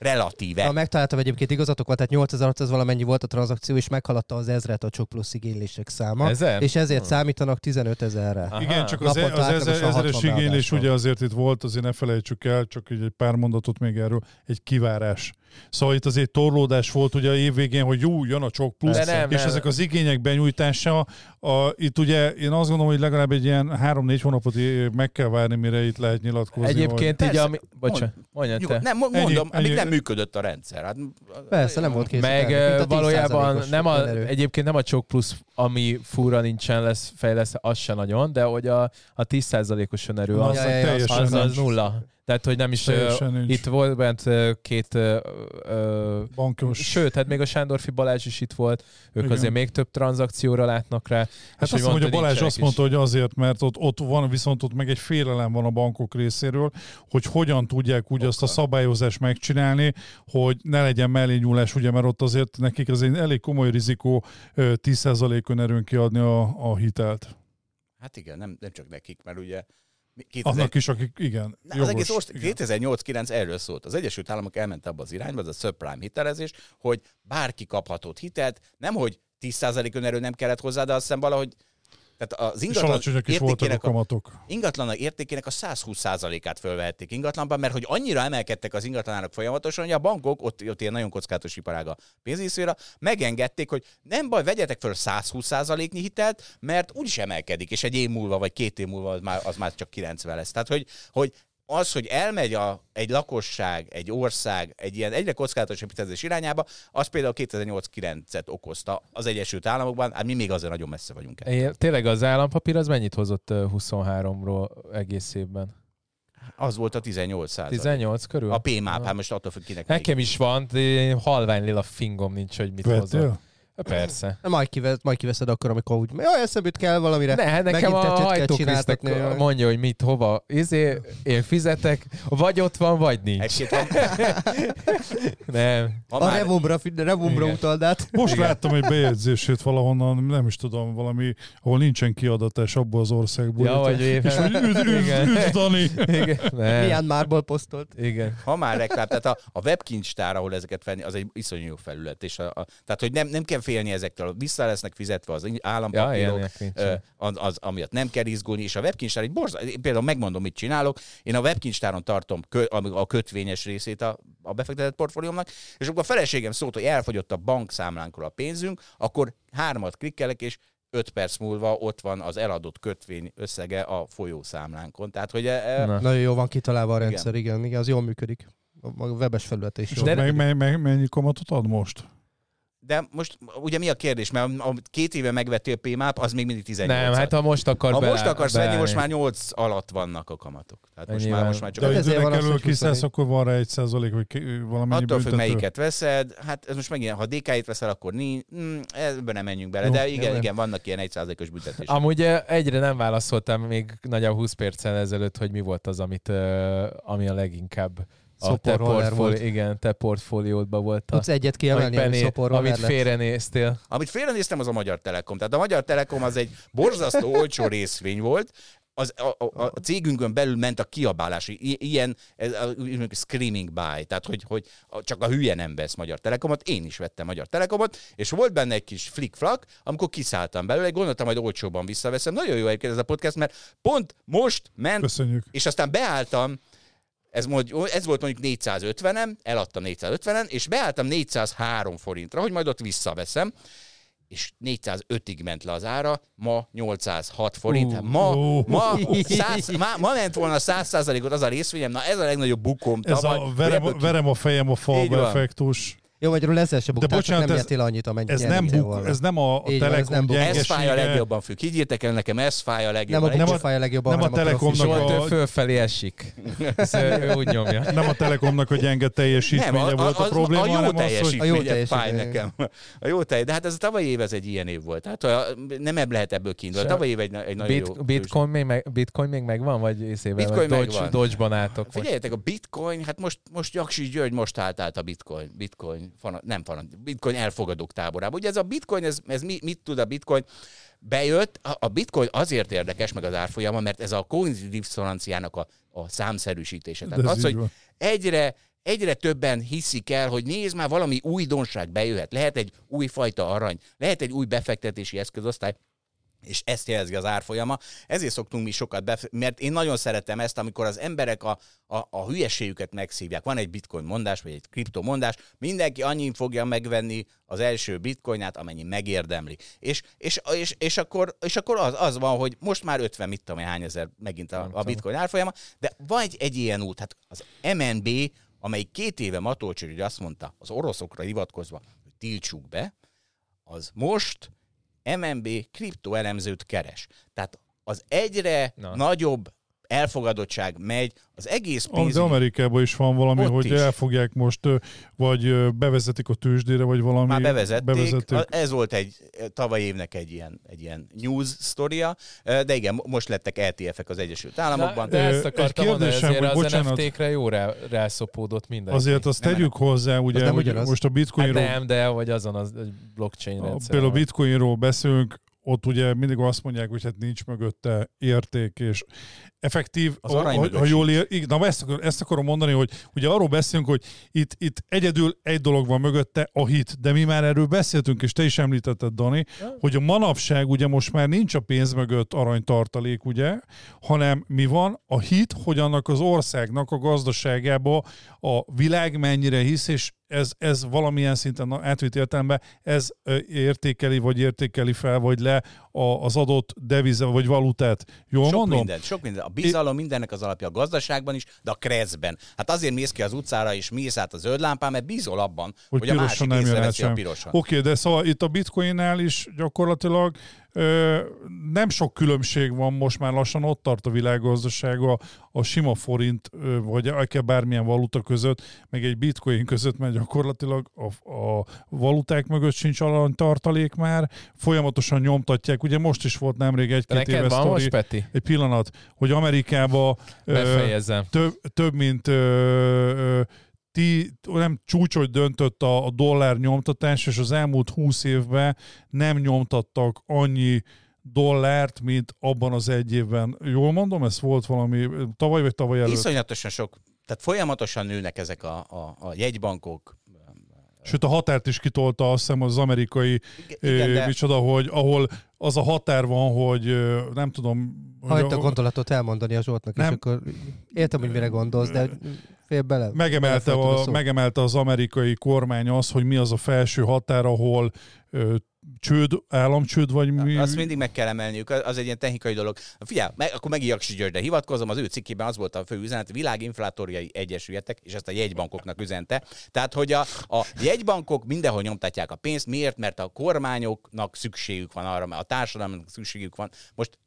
Relatíve. Ha megtaláltam egyébként igazatok volt, tehát 8600 valamennyi volt a tranzakció, és meghaladta az ezret a Csok Plusz igénylések száma. Ezer? És ezért számítanak 15 ezerre. Aha. Igen, csak az, az átlagosan ezer, ezeres 60 igénylés ugye azért itt volt, azért ne felejtsük el, csak így egy pár mondatot még erről, egy kivárás. Szóval itt azért torlódás volt ugye a évvégén, hogy jó, jön a csok plusz, De nem, és nem. ezek az igények benyújtása, a, itt ugye én azt gondolom, hogy legalább egy ilyen három-négy hónapot í- meg kell várni, mire itt lehet nyilatkozni. Egyébként így, Persze. ami... Bocsánat, mondjad te. nem, mo- Ennyi, mondom, amíg ennyi. nem működött a rendszer. Hát, Persze, nem volt kész. a Meg ö, valójában 10%-os nem a, egyébként nem a Csok Plusz, ami fúra nincsen lesz fejlesztve, az se nagyon, de hogy a, a 10%-os önerő az, az, az nincs. nulla. Tehát, hogy nem is... nincs. Itt volt bent ö, két... ö, Bankos. Sőt, hát még a Sándorfi Balázs is itt volt, ők Igen. azért még több tranzakcióra látnak rá. Hát azt mondom, hogy a Balázs azt is. mondta, hogy azért, mert ott, ott van, viszont ott meg egy félelem van a bankok részéről, hogy hogyan tudják úgy azt a szabályozást megcsinálni, hogy ne legyen mellényúlás, ugye, mert ott azért nekik az egy elég komoly rizikó ö, 10% önerőn kiadni a, a hitelt. hát igen, nem, nem csak nekik, mert ugye 2000 Annak is, akik igen, Na, az jogos. egész ország igen. 2008-9 erről szólt. Az Egyesült Államok elment abba az irányba, az a subprime hitelezés, hogy bárki kaphatott hitelt, nem hogy 10% önerő nem kellett hozzá, de azt hiszem valahogy tehát az ingatlan a értékének a, kamatok. ingatlanak értékének a 120%-át fölvehették ingatlanban, mert hogy annyira emelkedtek az ingatlanárak folyamatosan, hogy a bankok, ott, ott ilyen nagyon kockázatos iparág a pénzészféra, megengedték, hogy nem baj, vegyetek föl 120%-nyi hitelt, mert úgyis emelkedik, és egy év múlva, vagy két év múlva az már, az már csak 90 lesz. Tehát, hogy, hogy az, hogy elmegy a, egy lakosság, egy ország egy ilyen egyre kockázatosabb hitelezés irányába, az például 2008-9-et okozta az Egyesült Államokban, hát mi még azért nagyon messze vagyunk. ettől. É, tényleg az állampapír az mennyit hozott ö, 23-ról egész évben? Az volt a 18 százalék. 18 körül? A PMAP, hát most attól függ kinek. Nekem is van, de halvány lila fingom nincs, hogy mit hozott. Persze. Majd, kivesz, majd kiveszed akkor, amikor úgy, jaj, eszembe jut kell valamire. Ne, nekem Megint a hajtókrisztek mondja, hogy mit, hova. Izé, én fizetek, vagy ott van, vagy nincs. Egy-két van, [LAUGHS] Nem. ha A már, Revomra Igen. utald át. Most Igen. láttam egy bejegyzését valahonnan, nem is tudom, valami, ahol nincsen kiadatás abból az országból. Ja, vagy és éven. hogy üdv, Igen. üdv, Dani! Milyen márból posztolt. Igen. ha már reklám, tehát a, a webkincstár, ahol ezeket venni, az egy iszonyú jó felület. És a, a, tehát, hogy nem, nem kell félni ezektől, vissza lesznek fizetve az Ja, állampapírok, nincsen. az, az, amiatt nem kell izgulni, és a webkincstár egy borza... Én Például megmondom, mit csinálok. Én a webkincstáron tartom kö, a, kötvényes részét a, a befektetett portfóliómnak, és akkor a feleségem szólt, hogy elfogyott a bankszámlánkról a pénzünk, akkor hármat klikkelek, és 5 perc múlva ott van az eladott kötvény összege a folyószámlánkon. Tehát, hogy e, e, Na. Nagyon jó van kitalálva a Igen. rendszer, igen, igen, az jól működik. A webes felület is És jó. De- meg, meg, meg, mennyi kamatot ad most? De most ugye mi a kérdés? Mert a két éve megvettél PMAP, az még mindig 18 Nem, hát ha most akar ha be, most akarsz venni, most már 8 alatt vannak a kamatok. Tehát most Ennyivel. már, most már csak De Hát ha ezért van hogy kiszállsz, 20. akkor van rá egy százalék, vagy valamennyi Attól függ, büntető. melyiket veszed, hát ez most megint, ha DK-t veszel, akkor nincs, mm, ebben nem menjünk bele, Jó, de igen, jó. igen, vannak ilyen 1%-os büntetés. Amúgy eh, egyre nem válaszoltam még nagyjából 20 perccel ezelőtt, hogy mi volt az, amit, eh, ami a leginkább a te, portfóli, igen, te portfóliódban volt. A, Tudsz egyet amit, kiemelni, ami amit félrenéztél. Amit félrenéztem, az a Magyar Telekom. Tehát a Magyar Telekom az egy borzasztó [LAUGHS] olcsó részvény volt, az, a, a, a cégünkön belül ment a kiabálás, i- ilyen ez, a, úgynevezett screaming buy, tehát hogy, hogy csak a hülye nem vesz Magyar Telekomot, én is vettem Magyar Telekomot, és volt benne egy kis flick-flak, amikor kiszálltam belőle, gondoltam, hogy olcsóban visszaveszem. Nagyon jó egyébként ez a podcast, mert pont most ment Köszönjük. és aztán beálltam, ez, mondjuk, ez volt mondjuk 450-en, eladtam 450-en, és beálltam 403 forintra, hogy majd ott visszaveszem, és 405-ig ment le az ára, ma 806 forint. Ú, ma, ú. ma, 100, ma, ma ment volna 100%-ot az a részvényem, na ez a legnagyobb bukom Ez tavaly. a verem, verem a fejem a falba effektus. Jó, magyarul ezzel se buktál, csak bocsánat, nem ez- nyertél annyit, amennyit Ez nem, buk, volna. ez nem a Így van, ez Telekom nem buk. ez fáj a gyengesége. legjobban, függ. Higgyétek el nekem, ez fáj a Nem legjobban. a, nem Nem a, a- fáj a legjobban, nem a hanem Telekomnak a- ő fölfelé esik. Ez ő, úgy nyomja. [LAUGHS] Nem a Telekomnak a gyenge teljesítménye volt a, probléma, a jó hanem az, hogy A jó teljesítménye teljesítmény. fáj nekem. A jó telj, de hát ez a tavalyi év ez egy ilyen év volt. Hát a- nem lehet ebből kiindulni. A tavalyi év egy, egy nagyon jó. Bit, bitcoin, még meg, bitcoin még megvan, vagy észével? Bitcoin vagy megvan. Dodge-ban álltok. Figyeljetek, a bitcoin, hát most, most Jaksi György most állt át a bitcoin, bitcoin, fana, nem fana, bitcoin elfogadók táborába. Ugye ez a bitcoin, ez, ez mi, mit tud a bitcoin? Bejött, a, a bitcoin azért érdekes meg az árfolyama, mert ez a kognitív diszonanciának a, a számszerűsítése. Tehát az, hogy van. egyre, egyre többen hiszik el, hogy nézd már, valami újdonság bejöhet. Lehet egy új fajta arany, lehet egy új befektetési eszközosztály, és ezt jelzi az árfolyama. Ezért szoktunk mi sokat, bef- mert én nagyon szeretem ezt, amikor az emberek a, a, a hülyeségüket megszívják. Van egy bitcoin mondás, vagy egy kripto mondás, mindenki annyi fogja megvenni az első bitcoinát, amennyi megérdemli. És, és, és, és akkor, és akkor az, az van, hogy most már 50, mit tudom hány ezer megint a, a bitcoin árfolyama, de van egy, egy ilyen út, hát az MNB, amelyik két éve Matolcsi hogy azt mondta, az oroszokra hivatkozva, hogy tiltsuk be, az most MNB kriptoelemzőt keres. Tehát az egyre Na. Na. nagyobb elfogadottság megy, az egész Am- De. Amerikában is van valami, Ott hogy is. elfogják most, vagy bevezetik a tőzsdére, vagy valami. Már bevezették. bevezették. A- Ez volt egy tavaly évnek egy ilyen, egy ilyen news sztoria, de igen, mo- most lettek ETF-ek az Egyesült Államokban. De, de ezt akartam egy mondani, kérdésem, ezért hogy az bocsánat. NFT-kre jó rá, rászopódott minden. Azért azt Nem, tegyük hozzá, ugye, nem hogy most a Hát bitcoinról, nem, de vagy azon az egy blockchain a, rendszer. például a bitcoinról beszélünk, ott ugye mindig azt mondják, hogy hát nincs mögötte érték, és effektív, Az ha, arany ha, ha jól ér, na ezt, akar- ezt akarom mondani, hogy ugye arról beszélünk, hogy itt, itt egyedül egy dolog van mögötte, a hit, de mi már erről beszéltünk, és te is említetted, Dani, hogy a manapság ugye most már nincs a pénz mögött aranytartalék, ugye, hanem mi van? A hit, hogy annak az országnak a gazdaságába a világ mennyire hisz, és ez, ez valamilyen szinten átvitt értelemben ez értékeli, vagy értékeli fel, vagy le a, az adott deviza, vagy valutát. Jól Sok mondom? minden, sok minden. A bizalom mindennek az alapja a gazdaságban is, de a kreszben. Hát azért mész ki az utcára és mész át a zöld lámpán, mert bízol abban, hogy, hogy, a másik nem észreveszi a pirosan. Oké, okay, de szóval itt a bitcoinnál is gyakorlatilag nem sok különbség van most már lassan, ott tart a világgazdasága a sima forint, vagy akár bármilyen valuta között, meg egy bitcoin között, mert gyakorlatilag a, a valuták mögött sincs aranytartalék már, folyamatosan nyomtatják, ugye most is volt nemrég egy-két éve van sztori, most, Peti? egy pillanat, hogy Amerikába ö, több, több mint ö, ö, ti, nem csúcsot döntött a, a dollár nyomtatás, és az elmúlt húsz évben nem nyomtattak annyi dollárt, mint abban az egy évben. Jól mondom, ez volt valami tavaly vagy tavaly előtt? Iszonyatosan sok, tehát folyamatosan nőnek ezek a, a, a jegybankok, Sőt, a határt is kitolta azt hiszem az amerikai, Igen, ö, de- micsoda, hogy ahol az a határ van, hogy nem tudom... Hagyd a gondolatot elmondani a Zsoltnak, és Nem. akkor értem, hogy mire gondolsz, de fél bele. megemelte, a, megemelte az amerikai kormány az, hogy mi az a felső határ, ahol csőd, államcsőd, vagy mi... Azt mindig meg kell emelniük, az egy ilyen technikai dolog. Figyelj, meg, akkor megint Jaksi Györgyre hivatkozom, az ő cikkében az volt a fő üzenet, világinflátoriai egyesületek, és ezt a jegybankoknak üzente. Tehát, hogy a, a jegybankok mindenhol nyomtatják a pénzt, miért? Mert a kormányoknak szükségük van arra, mert a társadalomnak szükségük van. Most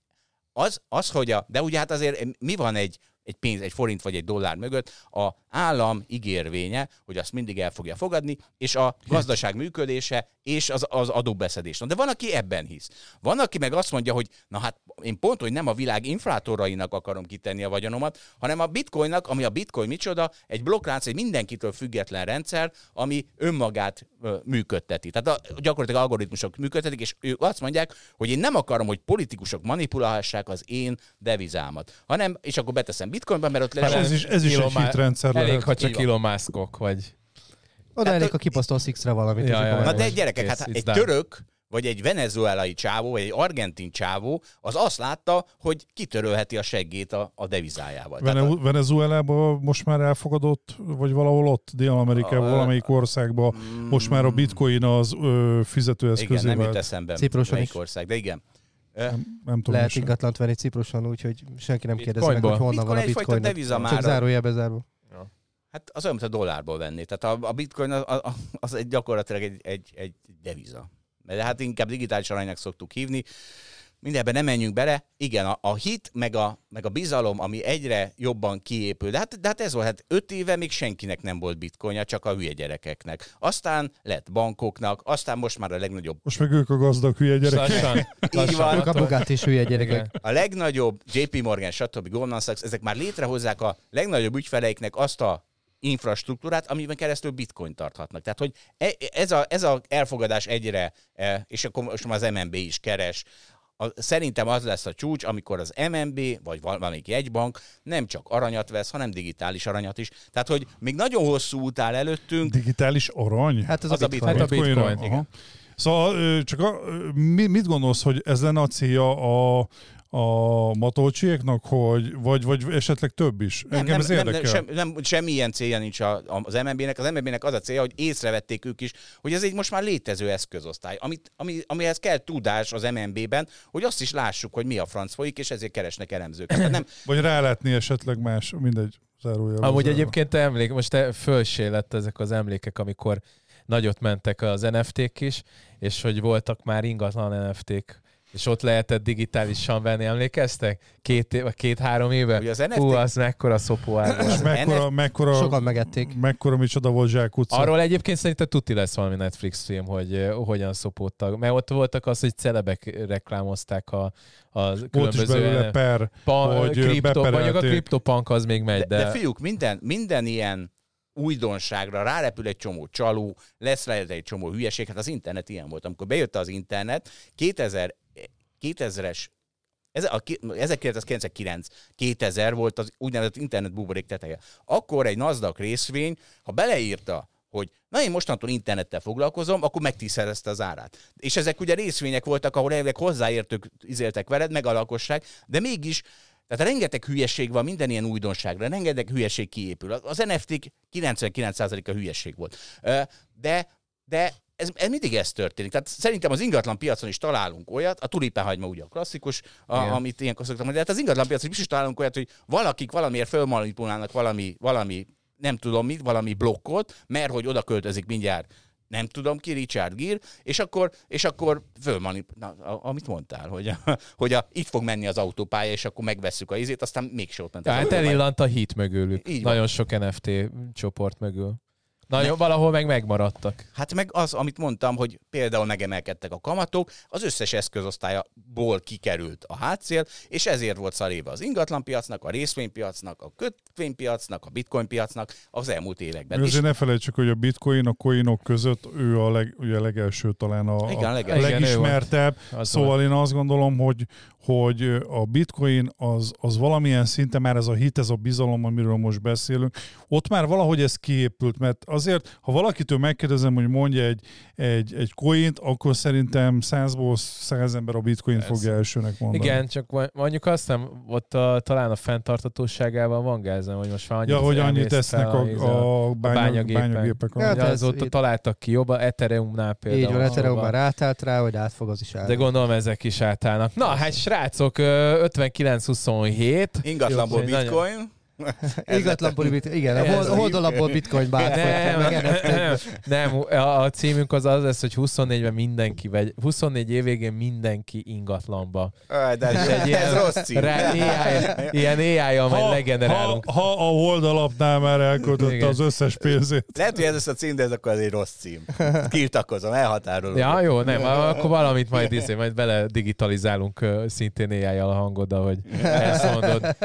az, az, hogy a, de ugye hát azért mi van egy, egy pénz, egy forint vagy egy dollár mögött, a állam ígérvénye, hogy azt mindig el fogja fogadni, és a gazdaság működése, és az, az adóbeszedés. Na, de van, aki ebben hisz. Van, aki meg azt mondja, hogy na hát én pont, hogy nem a világ inflátorainak akarom kitenni a vagyonomat, hanem a bitcoinnak, ami a bitcoin micsoda, egy blokklánc, egy mindenkitől független rendszer, ami önmagát ö, működteti. Tehát a, gyakorlatilag algoritmusok működtetik, és ők azt mondják, hogy én nem akarom, hogy politikusok manipulálhassák az én devizámat, hanem, és akkor beteszem bitcoinba, mert ott És lesz ez is, ez is Elon egy hitrendszer Elég, lehet. ha csak Muskok, vagy... Oda elég, ha kipasztolsz X-re valamit. Ja, ja, ja. Meg de gyerekek, hát egy done. török, vagy egy venezuelai csávó, vagy egy argentin csávó, az azt látta, hogy kitörölheti a seggét a, a devizájával. Tehát a, Vene- Venezuelában most már elfogadott, vagy valahol ott, Dél-Amerikában, A- valamelyik országban most már a bitcoin az ö, igen, fizetőeszközé nem jut eszembe, Cipruson melyik is. ország, de igen. Nem, nem tudom. Lehet ingatlant venni Cipruson, úgyhogy senki nem kérdezi meg, hogy honnan van a Bitcoin deviza Csak már. zárójelbe zárva. Hát az olyan, mint a dollárból venni. Tehát a, a bitcoin az, az, az egy gyakorlatilag egy, egy, egy deviza. De hát inkább digitális aranynak szoktuk hívni. Mindenben nem menjünk bele. Igen, a, a hit, meg a, meg a bizalom, ami egyre jobban kiépül. De hát, de hát ez volt, hát öt éve még senkinek nem volt bitcoinja, csak a hülye gyerekeknek. Aztán lett bankoknak, aztán most már a legnagyobb, Most meg ők a gazdag hülye gyerekek. Lassan, Így van. Ők a Bugatti és hülye gyerekek. A legnagyobb JP Morgan, stb. Goldman Sachs, ezek már létrehozzák a legnagyobb ügyfeleiknek azt a infrastruktúrát, amiben keresztül bitcoin tarthatnak. Tehát, hogy e- ez a, ez a elfogadás egyre, e, és akkor most már az MNB is keres, a, szerintem az lesz a csúcs, amikor az MNB, vagy valamelyik jegybank nem csak aranyat vesz, hanem digitális aranyat is. Tehát, hogy még nagyon hosszú út áll előttünk, Digitális arany? Hát az, Az a a bitcoin. Hát a bitcoin, Aha. Szóval ö, csak a, mit gondolsz, hogy ez lenne a célja a, a matolcsiéknak, hogy, vagy, vagy esetleg több is? Nem, Engem nem, ez nem, nem, érdekel. sem, nem, semmilyen célja nincs a, a, az MNB-nek. Az MNB-nek az a célja, hogy észrevették ők is, hogy ez egy most már létező eszközosztály, amit, ami, amihez kell tudás az MNB-ben, hogy azt is lássuk, hogy mi a franc folyik, és ezért keresnek elemzőket. Tehát nem, Vagy rálátni esetleg más, mindegy. Zárójelben Amúgy zárva. egyébként te emlék, most te fölsé lett ezek az emlékek, amikor nagyot mentek az NFT-k is, és hogy voltak már ingatlan NFT-k, és ott lehetett digitálisan venni, emlékeztek? Két, két-három éve? Hogy az NFT Hú, az mekkora szopóár És volt. mekkora, mekkora, Sokan megették. mekkora micsoda volt zsákutca. Arról egyébként szerintem tuti lesz valami Netflix film, hogy uh, hogyan szopódtak. Mert ott voltak az, hogy celebek reklámozták a, a volt is különböző belőle ilyen- per, pa, hogy, kripto, mondjuk a kriptopunk az még megy, de, de, de fiúk, minden, minden ilyen újdonságra rárepül egy csomó csaló, lesz rá egy csomó hülyeség. Hát az internet ilyen volt. Amikor bejött az internet, 2000, 2000-es ez a, ki- 1999, 2000 volt az úgynevezett internet buborék teteje. Akkor egy NASDAQ részvény, ha beleírta, hogy na én mostantól internettel foglalkozom, akkor megtízszerezte az árát. És ezek ugye részvények voltak, ahol elvileg hozzáértők izéltek veled, meg a lakosság, de mégis tehát rengeteg hülyeség van minden ilyen újdonságra, rengeteg hülyeség kiépül. Az NFT 99%-a hülyeség volt. De, de ez, ez mindig ez történik. Tehát szerintem az ingatlan piacon is találunk olyat, a tulipánhagyma ugye a klasszikus, a, Igen. amit ilyenkor szoktam mondani, de hát az ingatlan piacon is, is találunk olyat, hogy valakik valamiért fölmanipulálnak valami, valami nem tudom mit, valami blokkot, mert hogy oda költözik mindjárt nem tudom ki, Richard Gere, és akkor, és akkor fölmanip... Na, a- amit mondtál, hogy, a, hogy a, itt fog menni az autópálya, és akkor megvesszük a izét, aztán mégse ott ment Tehát elillant a hit mögülük. Így van. Nagyon sok NFT csoport mögül. Nagyon, valahol meg megmaradtak. Hát meg az, amit mondtam, hogy például megemelkedtek a kamatok, az összes eszközosztályaból kikerült a hátszél, és ezért volt szaréba az ingatlanpiacnak, a részvénypiacnak, a kötvénypiacnak, a bitcoin piacnak az elmúlt években. Azért És ne felejtsük, hogy a bitcoin a coinok között ő a, leg, ugye a legelső talán a, Igen, a a legelső. Igen, ő legismertebb. Az Szóval én azt gondolom, hogy, hogy a bitcoin az, az valamilyen szinten már ez a hit, ez a bizalom, amiről most beszélünk, ott már valahogy ez kiépült, mert azért, ha valakitől megkérdezem, hogy mondja egy, egy, egy coint, akkor szerintem százból száz ember a bitcoin Persze. fogja elsőnek mondani. Igen, csak mondjuk azt nem, ott a, talán a fenntartatóságában van gázem, hogy most már annyit Ja, hogy annyit tesznek fel a, a, bánya, bányagépek. Ja, ez azóta itt- találtak ki jobban, Ethereumnál például. Így van, Ethereum ahol- már átállt rá, hogy át fog az is állni. De gondolom ezek is átállnak. Na, hát srácok, ö, 59-27. Ingatlanból Jó, nagyon- bitcoin. [LAUGHS] Ingatlanból, bit- igen, a Ez hold, a- holdalapból bitcoin bár, Nem, meg NFT. nem, nem, a címünk az az lesz, hogy 24-ben mindenki, vagy 24 év végén mindenki ingatlanba. De ez, Egy ilyen- ez rossz cím. Rá, AI, ilyen AI-jal majd ha, legenerálunk. ha a holdalapnál már elköltötte az összes pénzét. Lehet, hogy ez lesz a cím, de ez akkor egy rossz cím. Kirtakozom, elhatárolom. Ja, jó, nem, akkor valamit majd, izé, majd bele digitalizálunk szintén ai a hangoddal, hogy [LAUGHS] ezt mondod.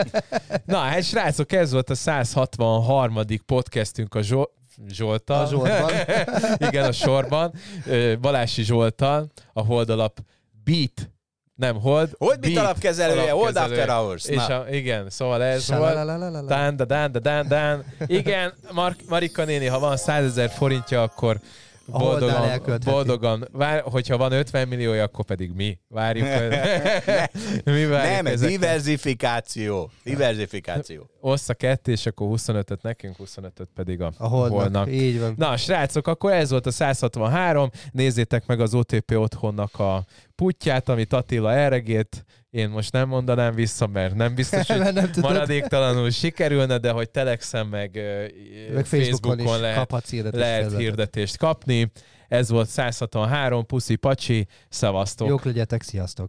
Na, hát srácok, ez volt a 163. podcastünk a Zsol- Zsoltal. A Zsoltban. [LAUGHS] Igen, a sorban. Balási Zsoltal, a Holdalap Beat, nem Hold, Hold mit Beat alapkezelője, Hold. After Hours. És a, igen, szóval ez volt. Dán, da, dán, da, dán, dán. Igen, Mar- Marika néni, ha van 100 ezer forintja, akkor boldogan, boldogan vár, hogyha van 50 milliója, akkor pedig mi várjuk. [LAUGHS] mi várjuk Nem, ez ezeket. diversifikáció. Diversifikáció. Ossza ketté, és akkor 25-öt nekünk, 25-öt pedig a, A holdnak. holdnak. Így van. Na, srácok, akkor ez volt a 163. Nézzétek meg az OTP otthonnak a putyát, amit Attila elregélt. Én most nem mondanám vissza, mert nem biztos, [LAUGHS] hogy nem tudod. maradéktalanul sikerülne, de hogy Telexen meg, Meg Facebookon, Facebookon lehet, kaphatsz hirdetést. lehet hirdetést kapni. Ez volt 163, puszi pacsi, szevasztok! Jók legyetek, sziasztok!